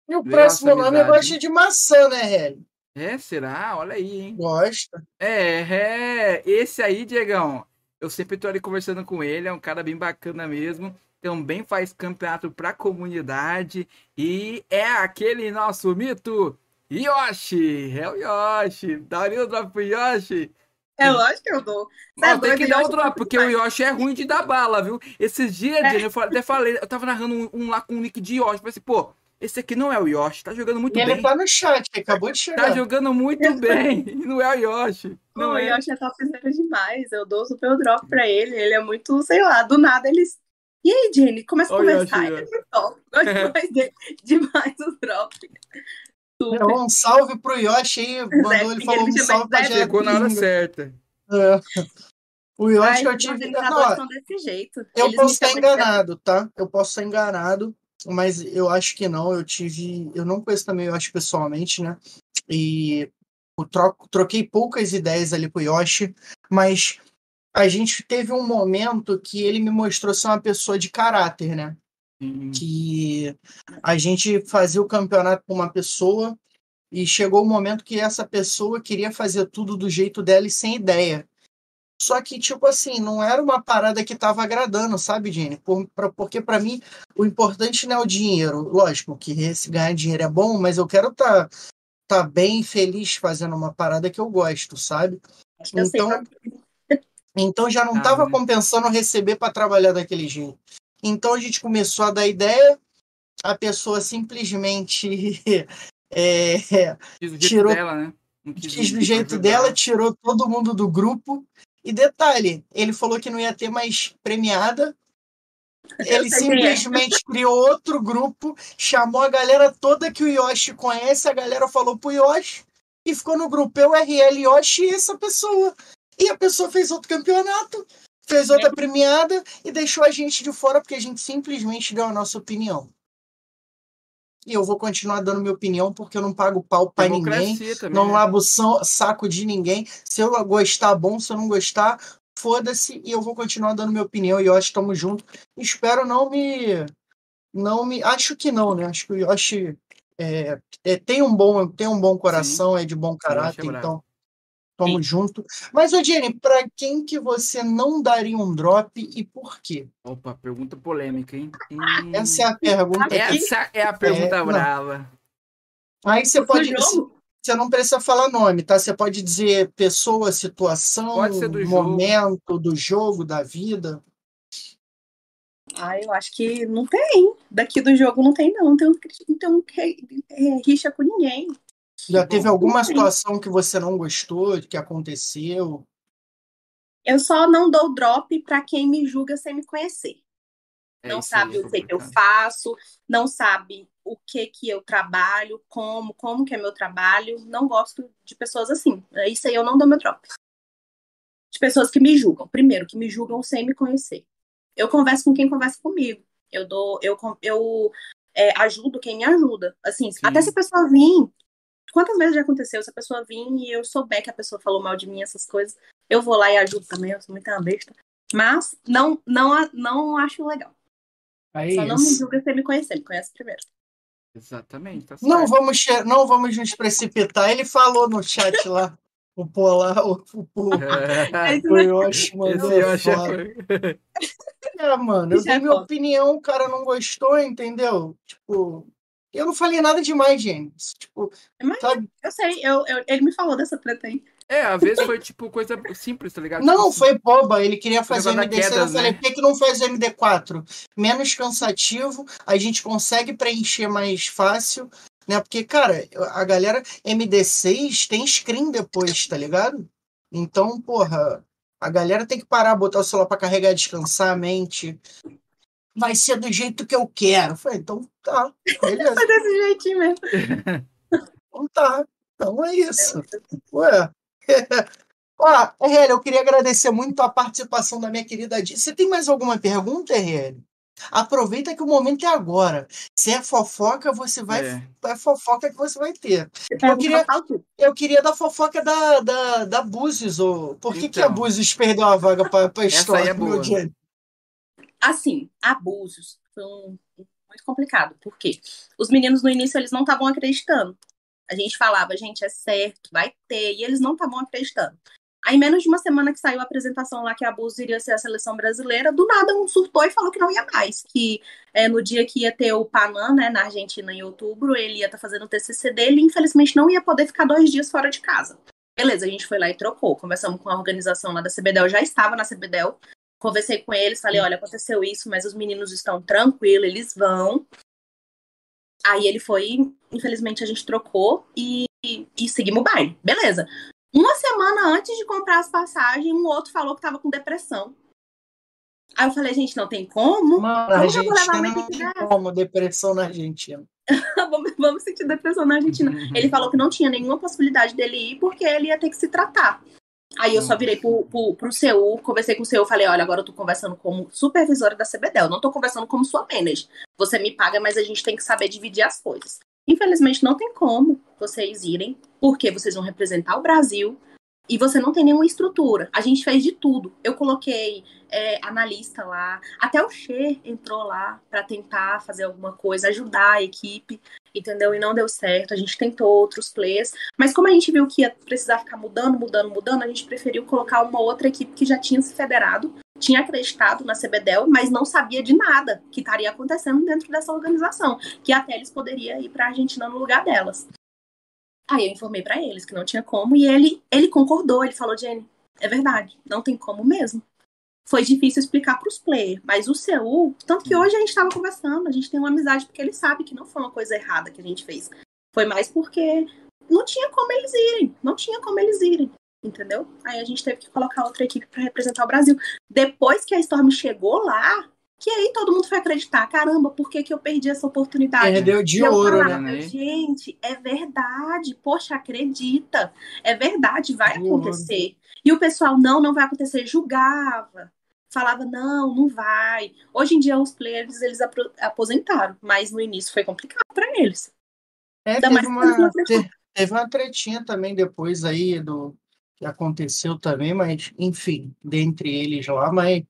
E o próximo nome gosta hein? de maçã, né, Hélio? É, será? Olha aí, hein? Gosta. É, é, esse aí, Diegão, eu sempre tô ali conversando com ele, é um cara bem bacana mesmo. Também faz campeonato pra comunidade e é aquele nosso mito Yoshi, é o Yoshi. Daria o drop pro Yoshi? É lógico que eu dou. Cê é tem que dar o drop, porque o. Yoshi é ruim de dar bala, viu? Esses dias, É. Eu até falei, eu tava narrando um, um lá com um nick de Yoshi, falei assim, pô, esse aqui não é o Yoshi, tá jogando muito E ele bem. tá no chat, acabou de Tá chegar. jogando muito bem, não é o Yoshi. Não o é. Yoshi é topzera demais. Eu dou super drop pra ele. Ele é muito, sei lá, do nada eles. E aí, Jenny, começa a Ó o Yoshi, conversar. Ele é muito top. Gosto demais dele. Demais o drop. Super. Um salve pro Yoshi aí. Mandou, ele falou ele um salve pra Zé. Chegou na hora certa. É. O Yoshi Ai, que eu tive. Não, são desse jeito. eu Eles posso estar de enganado, tá? Eu posso estar enganado, mas eu acho que não. Eu tive. Eu não conheço também o Yoshi pessoalmente, né? E eu troco, troquei poucas ideias ali com o Yoshi, mas a gente teve um momento que ele me mostrou ser uma pessoa de caráter, né? Sim. que a gente fazia o campeonato com uma pessoa e chegou o momento que essa pessoa queria fazer tudo do jeito dela e sem ideia. Só que, tipo assim, não era uma parada que tava agradando, sabe, Jenny? Por, pra- porque para mim o importante não é o dinheiro. Lógico que esse ganhar dinheiro é bom, mas eu quero estar tá, tá bem feliz fazendo uma parada que eu gosto, sabe? Acho que eu sei Então, então já não Ah, estava né? compensando receber para trabalhar daquele jeito. Então a gente começou a dar ideia, a pessoa simplesmente é, Quis do jeito Tirou- dela, né? Quis do jeito dela, tirou todo mundo do grupo. E detalhe, ele falou que não ia ter mais premiada. Ele quem é. simplesmente criou outro grupo, chamou a galera toda que o Yoshi conhece, a galera falou pro Yoshi e ficou no grupo eu, RL, Yoshi e essa pessoa. E a pessoa fez outro campeonato, fez outra premiada e deixou a gente de fora porque a gente simplesmente deu a nossa opinião. E eu vou continuar dando minha opinião porque eu não pago pau pra ninguém. Também. Não né? são- saco de ninguém. Se eu gostar, bom. Se eu não gostar, foda-se. E eu vou continuar dando minha opinião. E Yoshi, estamos juntos. Espero não me. Não me. Acho que não, né? Acho que o Yoshi é, é, tem, um bom, tem um bom coração, é de bom caráter. é tamo junto. Mas, ô Jenny, pra quem que você não daria um drop e por quê? Opa, pergunta polêmica, hein? Hum, Essa é a pergunta. que- Essa é a pergunta É, não. brava. Aí você pode. jogo? Você não precisa falar nome, tá? Você pode dizer pessoa, situação, Pode ser do jogo. momento do jogo, da vida. Ah, eu acho que não tem. Daqui do jogo não tem, não. Não tem, não tem um é, rixa com ninguém. Já teve alguma situação que você não gostou, que aconteceu? Eu só não dou drop pra quem me julga sem me conhecer. É não sabe o que, que eu faço, não sabe o que que eu trabalho, como, como que é meu trabalho. Não gosto de pessoas assim. É Isso aí eu não dou meu drop. De pessoas que me julgam. Primeiro, que me julgam sem me conhecer. Eu converso com quem conversa comigo. Eu dou, eu, eu é, ajudo quem me ajuda. Assim, Sim. até se a pessoa vir. Quantas vezes já aconteceu? Se a pessoa vir e eu souber que a pessoa falou mal de mim, essas coisas, eu vou lá e ajudo também. Eu sou muito uma besta. Mas não, não, não acho legal. Aí Só não me julga sem me conhecer, me conhece primeiro. Exatamente, tá Não vamos, não vamos nos precipitar. Ele falou no chat lá, o Polar, o, o, o, É, o Yoshi mandou foda. É, mano, eu dei é minha opinião, o cara não gostou, entendeu? Tipo, eu não falei nada demais, gente. Tipo, Mas sabe? eu sei, eu, eu- ele me falou dessa treta aí. É, às vezes foi tipo coisa simples, tá ligado? Não, Tipo, foi boba. Ele queria fazer negócio da MD6. quedas, eu falei, né? por que, que não faz MD4? Menos cansativo, a gente consegue preencher mais fácil, né? Porque, cara, a galera MD6 tem screen depois, tá ligado? Então, porra, a galera tem que parar, botar o celular pra carregar, descansar a mente. Vai ser do jeito que eu quero. Eu falei, então tá, beleza. Foi desse jeitinho mesmo. Então tá. Então é isso. Ué. Ó, RL, eu queria agradecer muito a participação da minha querida Di. Você tem mais alguma pergunta, RL? Aproveita que o momento é agora. Se é fofoca, você vai. É. É fofoca que você vai ter. Eu queria-. Eu queria dar fofoca da, da, da Búzios. Ô. Por que, que a Então. Búzios perdeu a vaga para a Essa história, aí é meu boa. Assim, abusos são muito complicado. Por quê? Os meninos no início eles não estavam acreditando. A gente falava, gente, é certo, vai ter, e eles não estavam acreditando. Aí, menos de uma semana que saiu a apresentação lá que Abuso iria ser a seleção brasileira, do nada um surtou e falou que não ia mais. Que é, no dia que ia ter o Panam, né, na Argentina, em outubro, ele ia estar tá fazendo o TCC dele e, infelizmente, não ia poder ficar dois dias fora de casa. Beleza, a gente foi lá e trocou. Conversamos com a organização lá da CBDEL, já estava na CBDEL. Conversei com eles, falei: olha, aconteceu isso, mas os meninos estão tranquilos, eles vão. Aí ele foi, infelizmente a gente trocou e, e seguimos o baile. Beleza. Uma semana antes de comprar as passagens, um outro falou que tava com depressão. Aí eu falei, gente, não tem como? Mano, como não tem como depressão na Argentina. vamos, vamos sentir depressão na Argentina. Uhum. Ele falou que não tinha nenhuma possibilidade dele ir porque ele ia ter que se tratar. Aí eu só virei pro, pro, pro CEU, conversei com o CEU, falei, olha, agora eu tô conversando como supervisora da CBDEL, não tô conversando como sua manager. Você me paga, mas a gente tem que saber dividir as coisas. Infelizmente, não tem como vocês irem, porque vocês vão representar o Brasil e você não tem nenhuma estrutura. A gente fez de tudo. Eu coloquei é, analista lá, até o Che entrou lá para tentar fazer alguma coisa, ajudar a equipe, entendeu? E não deu certo. A gente tentou outros players, mas como a gente viu que ia precisar ficar mudando, mudando, mudando, a gente preferiu colocar uma outra equipe que já tinha se federado tinha acreditado na CBDEL, mas não sabia de nada que estaria acontecendo dentro dessa organização, que até eles poderiam ir para a Argentina no lugar delas. Aí eu informei para eles que não tinha como e ele ele concordou, ele falou, Jenny, é verdade, não tem como mesmo. Foi difícil explicar para os players, mas o Seul, tanto que hoje a gente estava conversando, a gente tem uma amizade porque ele sabe que não foi uma coisa errada que a gente fez. Foi mais porque não tinha como eles irem, não tinha como eles irem entendeu? Aí a gente teve que colocar outra equipe para representar o Brasil. Depois que a Storm chegou lá, que aí todo mundo foi acreditar, caramba, por que, que eu perdi essa oportunidade? Perdeu de ouro, falava, né? Gente, é verdade, poxa, acredita, é verdade, vai de acontecer. Ouro. E o pessoal, não, não vai acontecer, julgava, falava, não, não vai. Hoje em dia os players, eles aposentaram, mas no início foi complicado para eles. É, teve uma, teve uma tretinha também depois aí do, que aconteceu também, mas enfim, dentre eles lá, mas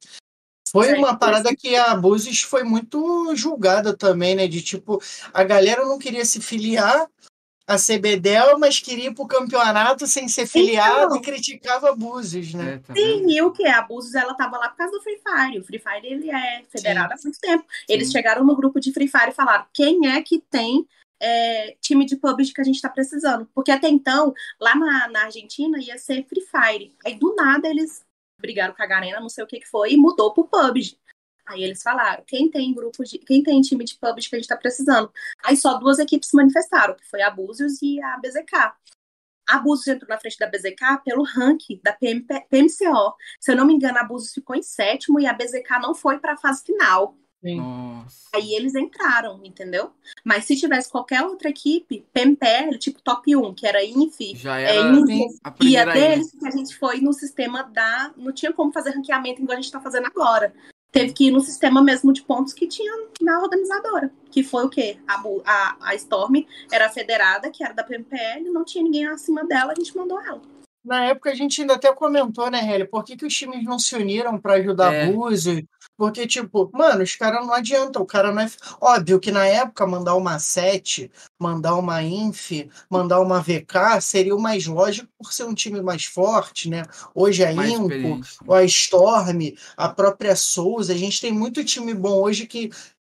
foi uma parada que a Búzios foi muito julgada também, né? De tipo, a galera não queria se filiar a CBDEL, mas queria ir pro campeonato sem ser filiado então, e criticava Búzios, né? É, tá sim, e o que? A Búzios, ela tava lá por causa do Free Fire. O Free Fire, ele é federado sim. há muito tempo. Eles sim. chegaram no grupo de Free Fire e falaram, quem é que tem é, time de PUBG que a gente está precisando. Porque até então, lá na, na, Argentina, ia ser Free Fire. Aí do nada eles brigaram com a Garena, não sei o que, que foi, e mudou pro PUBG. Aí eles falaram, quem tem grupo de. quem tem time de PUBG que a gente está precisando? Aí só duas equipes se manifestaram, que foi a Abusios e a BZK. A Abusios entrou na frente da BZK pelo ranking da PMP, PMCO. Se eu não me engano, a Abusios ficou em sétimo e a BZK não foi para a fase final. Aí eles entraram, entendeu? Mas se tivesse qualquer outra equipe, PMPL, tipo top 1, que era INF, já era é, INF, a ia deles, que a gente foi no sistema da. Não tinha como fazer ranqueamento igual a gente tá fazendo agora. Teve que ir no sistema mesmo de pontos que tinha na organizadora. Que foi o quê? A, a, a Storm era federada, que era da PMPL, não tinha ninguém acima dela, a gente mandou ela. Na época a gente ainda até comentou, né, Helly? Por que, que os times não se uniram para ajudar é. Búzio? Porque, tipo, mano, os caras não adiantam. O cara não é. Óbvio que na época mandar uma 7, mandar uma Inf, mandar uma VK seria o mais lógico por ser um time mais forte, né? Hoje a mais Inco, a Storm, a própria Souza. A gente tem muito time bom hoje que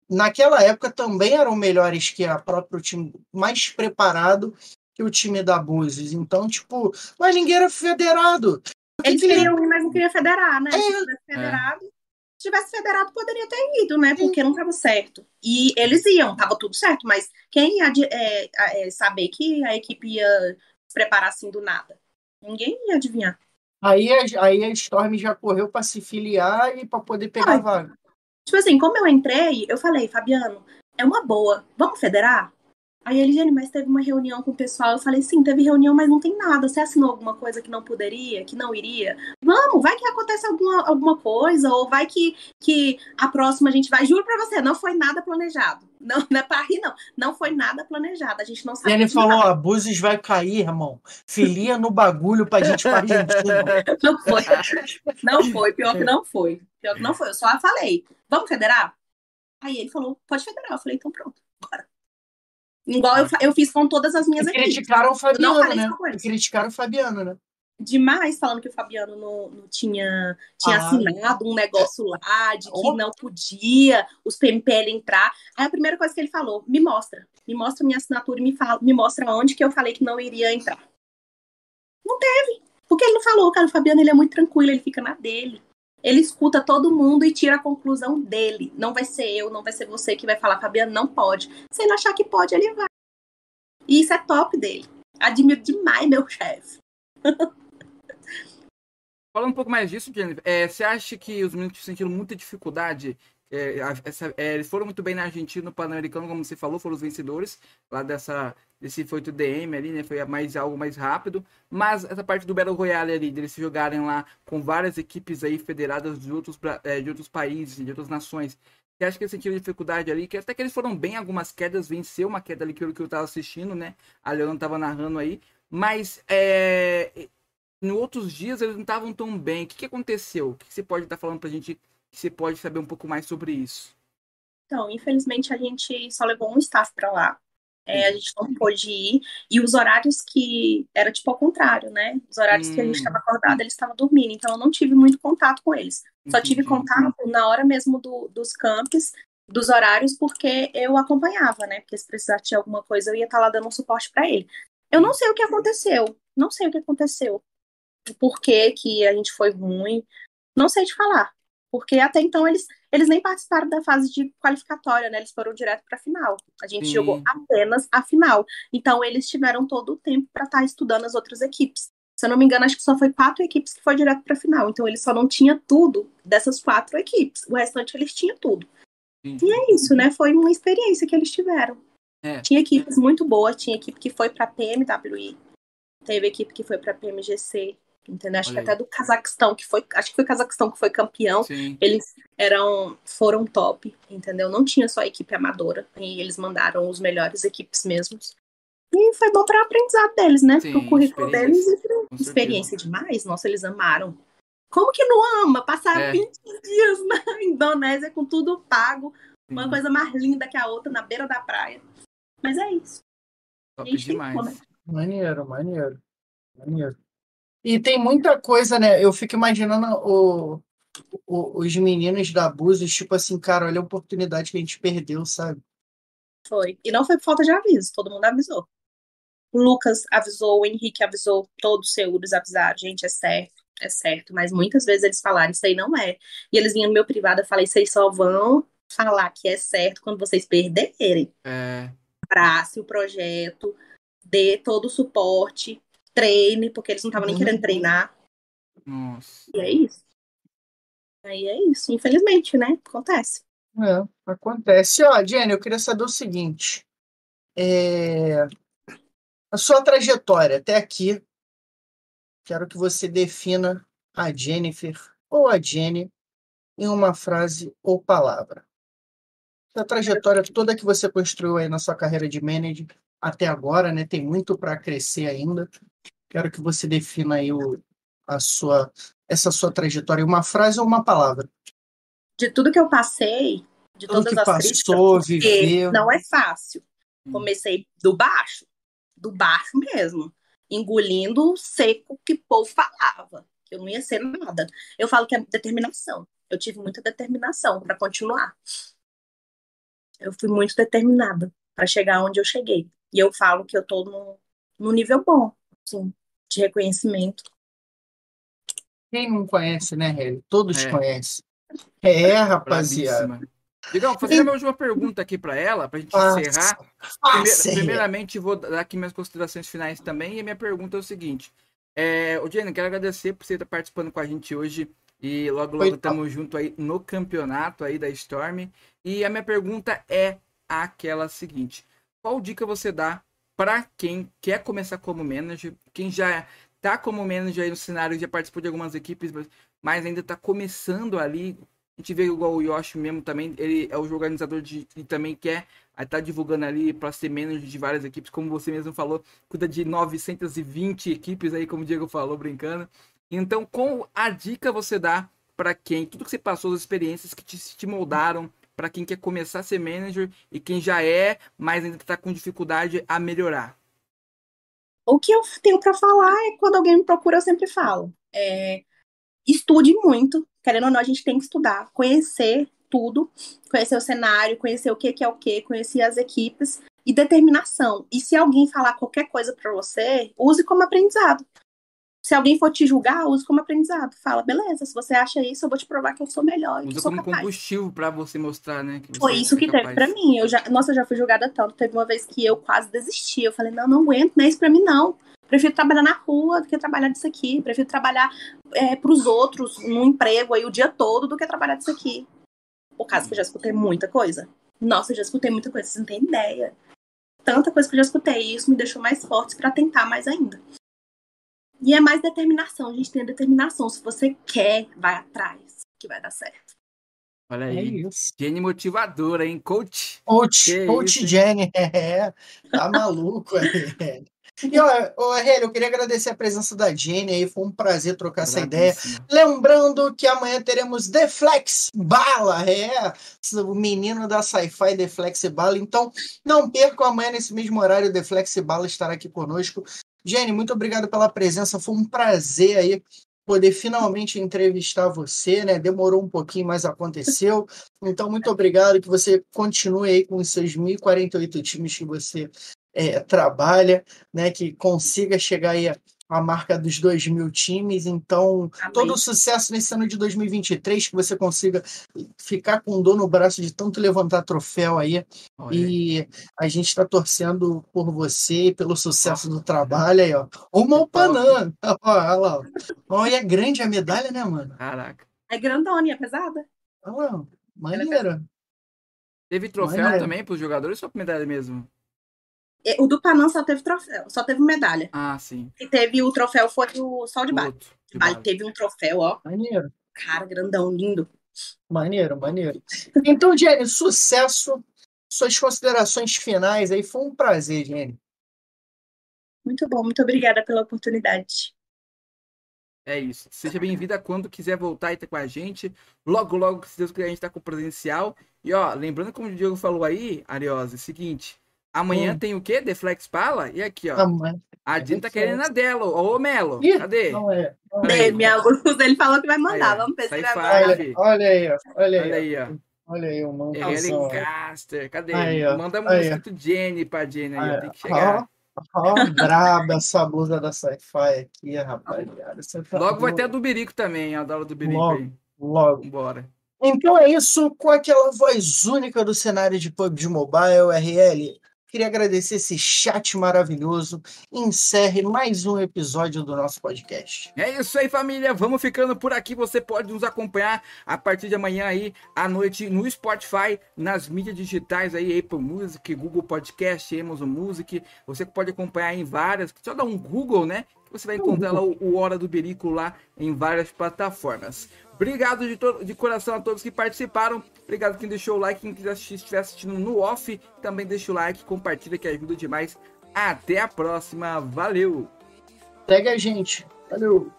naquela época também eram melhores que a próprio time mais preparado que o time da Búzios. Então, tipo, mas ninguém era federado. Eles queriam ir, mas não queria federar, né? É. Se tivesse federado, é. se tivesse federado, poderia ter ido, né? Porque não estava certo. E eles iam, tava tudo certo, mas quem ia é, é, saber que a equipe ia se preparar assim do nada? Ninguém ia adivinhar. Aí, aí a Storm já correu para se filiar e para poder pegar Ai, a vaga. Tipo assim, como eu entrei, eu falei, Fabiano, é uma boa, vamos federar? Aí ele, Jenny, mas teve uma reunião com o pessoal. Eu falei, sim, teve reunião, mas não tem nada. Você assinou alguma coisa que não poderia, que não iria? Vamos, vai que acontece alguma, alguma coisa, ou vai que, que a próxima a gente vai. Juro pra você, não foi nada planejado. Não, não é pra rir, não. Não foi nada planejado. A gente não sabe. Ele falou: ó, Búzios vai cair, irmão. Filia no bagulho pra gente pra Argentina. Não foi. Não foi. Pior que não foi. Pior que não foi. Eu só falei: vamos federar? Aí ele falou: pode federar. Eu falei: então pronto, bora. Igual eu, fa- eu fiz com todas as minhas E equipes. criticaram o Fabiano, né? criticaram o Fabiano, né? demais falando que o Fabiano não, não tinha, tinha Ah. assinado um negócio lá, de que Oh. não podia os PMPL entrar. Aí a primeira coisa que ele falou, me mostra, me mostra minha assinatura e me, fala, me mostra onde que eu falei que não iria entrar. Não teve, porque ele não falou, cara, o Fabiano ele é muito tranquilo, ele fica na dele. Ele escuta todo mundo e tira a conclusão dele. Não vai ser eu, não vai ser você que vai falar, Fabiano, não pode. Se ele achar que pode, ele vai. E isso é top dele. Admiro demais meu chefe. Falando um pouco mais disso, Jennifer, é, você acha que os meninos sentiram muita dificuldade? É, essa- é, eles foram muito bem na Argentina, no Pan-Americano, como você falou, foram os vencedores lá dessa, desse foi o DM ali, né? Foi mais algo mais rápido. Mas essa parte do Battle Royale ali, deles se jogarem lá com várias equipes aí federadas de outros, é, de outros países, de outras nações. Você acha que eles sentiram dificuldade ali? Que até que eles foram bem em algumas quedas, venceu uma queda ali pelo que eu tava assistindo, né? A Leona tava narrando aí. Mas é, em outros dias eles não estavam tão bem. O que, que aconteceu? O que, que você pode estar falando pra gente que você pode saber um pouco mais sobre isso? Então, infelizmente, a gente só levou um staff pra lá. É, a gente não pôde ir. E os horários que. Era tipo ao contrário, né? Os horários que a gente Hum. estava acordado, eles estavam dormindo. Então, eu não tive muito contato com eles. Só tive contato na hora mesmo do, dos campos, dos horários, porque eu acompanhava, né? Porque se precisasse de alguma coisa, eu ia estar lá dando um suporte pra ele. Eu não sei o que aconteceu. Não sei o que aconteceu. O porquê que a gente foi ruim. Não sei te falar. Porque até então eles, eles nem participaram da fase de qualificatória, né? Eles foram direto pra final. A gente Sim. jogou apenas a final. Então eles tiveram todo o tempo pra estar estudando as outras equipes. Se eu não me engano, acho que só foi quatro equipes que foi direto pra final. Então eles só não tinham tudo dessas quatro equipes. O restante eles tinham tudo. Entendi. E é isso, né? Foi uma experiência que eles tiveram. É. Tinha equipes muito boas, tinha equipe que foi pra PMWI, teve equipe que foi pra PMGC, entendeu? Acho Olha que aí. até do Cazaquistão, que foi, acho que foi o Cazaquistão que foi campeão, Sim. eles eram foram top, entendeu? Não tinha só equipe amadora, e eles mandaram os melhores equipes mesmos. E foi bom para aprendizado deles, né? Sim, Pro currículo deles experiência. e experiência demais. Nossa, eles amaram. Como que não ama? Passar É. 20 dias na Indonésia com tudo pago, uma Sim. coisa mais linda que a outra na beira da praia. Mas é isso. Top demais. Maneiro, maneiro. Maneiro. E tem muita coisa, né? Eu fico imaginando o, o- os meninos da Búzios, tipo assim, cara, olha a oportunidade que a gente perdeu, sabe? Foi. E não foi por falta de aviso, todo mundo avisou. O Lucas avisou, o Henrique avisou, todos os seguros avisaram, gente, é certo, é certo. Mas muitas vezes eles falaram, isso aí não é. E eles vinham no meu privado, eu falei, vocês só vão falar que é certo quando vocês perderem. É, Abrace o projeto, dê todo o suporte, treine, porque eles não estavam nem Uhum. querendo treinar. nossa. E é isso. Aí é isso, infelizmente, né? Acontece. É, acontece. Ó, Jenny, eu queria saber o seguinte. É, A sua trajetória até aqui, quero que você defina a Jennifer ou a Jenny em uma frase ou palavra. A trajetória toda que você construiu aí na sua carreira de manager até agora, né? Tem muito para crescer ainda. Quero que você defina aí o, a sua, essa sua trajetória em uma frase ou uma palavra. De tudo que eu passei, de Tudo todas que as passou, críticas, viveu. não é fácil. Hum. Comecei do baixo, do baixo mesmo, engolindo o seco que o povo falava, que eu não ia ser nada. Eu falo que é determinação. Eu tive muita determinação para continuar. Eu fui muito determinada para chegar onde eu cheguei. E eu falo que eu tô num, num nível bom, assim, de reconhecimento. Quem não conhece, né, Hélio? Todos É. conhecem. É, rapaziada. Bravíssima. Digão, fazendo a última pergunta aqui para ela, pra gente encerrar. Faça, Primeir- faça, Hélio. primeiramente, vou dar aqui minhas considerações finais também. E a minha pergunta é o seguinte: é, ô Jenny, quero agradecer por você estar participando com a gente hoje. E logo, logo estamos junto aí no campeonato aí da Storm. E a minha pergunta é aquela seguinte: qual dica você dá para quem quer começar como manager, quem já tá como manager aí no cenário, já participou de algumas equipes, mas ainda tá começando ali. A gente vê igual o Yoshi mesmo também, ele é o organizador de, e também quer estar tá divulgando ali para ser manager de várias equipes, como você mesmo falou, cuida de 920 equipes aí, como o Diego falou, brincando. Então, qual a dica você dá para quem, tudo que você passou, as experiências que te, te moldaram, para quem quer começar a ser manager e quem já é, mas ainda está com dificuldade a melhorar? O que eu tenho para falar é quando alguém me procura, eu sempre falo. É, estude muito, querendo ou não, a gente tem que estudar, conhecer tudo, conhecer o cenário, conhecer o que, que é o que, conhecer as equipes e determinação. E se alguém falar qualquer coisa para você, use como aprendizado. Se alguém for te julgar, use como aprendizado. Fala, beleza, se você acha isso, eu vou te provar que eu sou melhor. Usa sou como capaz. combustível para você mostrar, né? Foi isso que capaz. teve para mim. Eu já, nossa, eu já fui julgada tanto. Teve uma vez que eu quase desisti. Eu falei, não, não aguento, não é isso pra mim, não. Prefiro trabalhar na rua do que trabalhar disso aqui. Prefiro trabalhar é, pros outros num emprego aí o dia todo do que trabalhar disso aqui. Por causa que eu já escutei muita coisa. Nossa, eu já escutei muita coisa, vocês não têm ideia. Tanta coisa que eu já escutei. E isso me deixou mais forte para tentar mais ainda. E é mais determinação, a gente tem a determinação. Se você quer, vai atrás, que vai dar certo. Olha é aí, é Jenny motivadora, hein? Coach. Coach, que coach isso, Jenny, é, tá maluco. É. E, ó, ó eu queria agradecer a presença da Jenny aí, foi um prazer trocar essa ideia. Lembrando que amanhã teremos The Flex Bala, é, o menino da Sci-Fi The Flex Bala. Então, não percam amanhã nesse mesmo horário, The Flex Bala estará aqui conosco. Jenny, muito obrigado pela presença. Foi um prazer aí poder finalmente entrevistar você, né? Demorou um pouquinho, mas aconteceu. Então, muito obrigado que você continue aí com os seus 1.048 times que você é, trabalha, né? Que consiga chegar aí a marca dos 2 mil times. Então, Amém. todo o sucesso nesse ano de 2023, que você consiga ficar com dor no braço de tanto levantar troféu aí. Olha. E a gente está torcendo por você, pelo sucesso do trabalho aí, ó. Uma Opanã! Olha lá. Olha, é grande a medalha, né, mano? Caraca. É grandona e é pesada. Ah, maneira. Teve troféu maneira. também para os jogadores ou para medalha mesmo? O do Panam só teve troféu, só teve medalha. Ah, sim. E teve o troféu, foi o Sol de Bale. Vale teve um troféu, ó. Maneiro. Cara, grandão, lindo. Maneiro, maneiro. Então, Jenny, sucesso. Suas considerações finais aí. Foi um prazer, Jenny. Muito bom, muito obrigada pela oportunidade. É isso. Seja bem-vinda quando quiser voltar e estar com a gente. Logo, logo, se Deus quiser, a gente tá com o presencial. E ó, lembrando como o Diego falou aí, Ariose, seguinte, Amanhã hum. tem o quê? Deflex Pala? E aqui, ó. Amanhã. A Dina tá querendo a dela. Ô, Melo, Ih, cadê? Não é. Não é. Minha ele falou que vai mandar. Aí, Vamos ver se ele vai olha, olha aí, ó. Olha aí, olha aí, ó. Olha aí, o. Ellen Caster, cadê? Aí, Manda um escrito Jenny pra Jenny aí, aí tem que chegar. Ó, ó braba essa blusa da Sci-Fi aqui, rapaziada. Tá logo vai ter a do Birico também, a da do Birico logo, aí. Logo. Bora. Então é isso, com aquela voz única do cenário de PUBG Mobile, RL. Queria agradecer esse chat maravilhoso. Encerre mais um episódio do nosso podcast. É isso aí, família. Vamos ficando por aqui. Você pode nos acompanhar a partir de amanhã aí à noite no Spotify, nas mídias digitais aí, Apple Music, Google Podcast, Amazon Music. Você pode acompanhar em várias. Só dá um Google, né? Você vai encontrar lá o, o Hora do Berico lá em várias plataformas. Obrigado de, de coração a todos que participaram. Obrigado quem deixou o like. Quem quiser assistir, estiver assistindo no off, também deixa o like, compartilha que ajuda demais. Até a próxima. Valeu! Pega a gente. Valeu!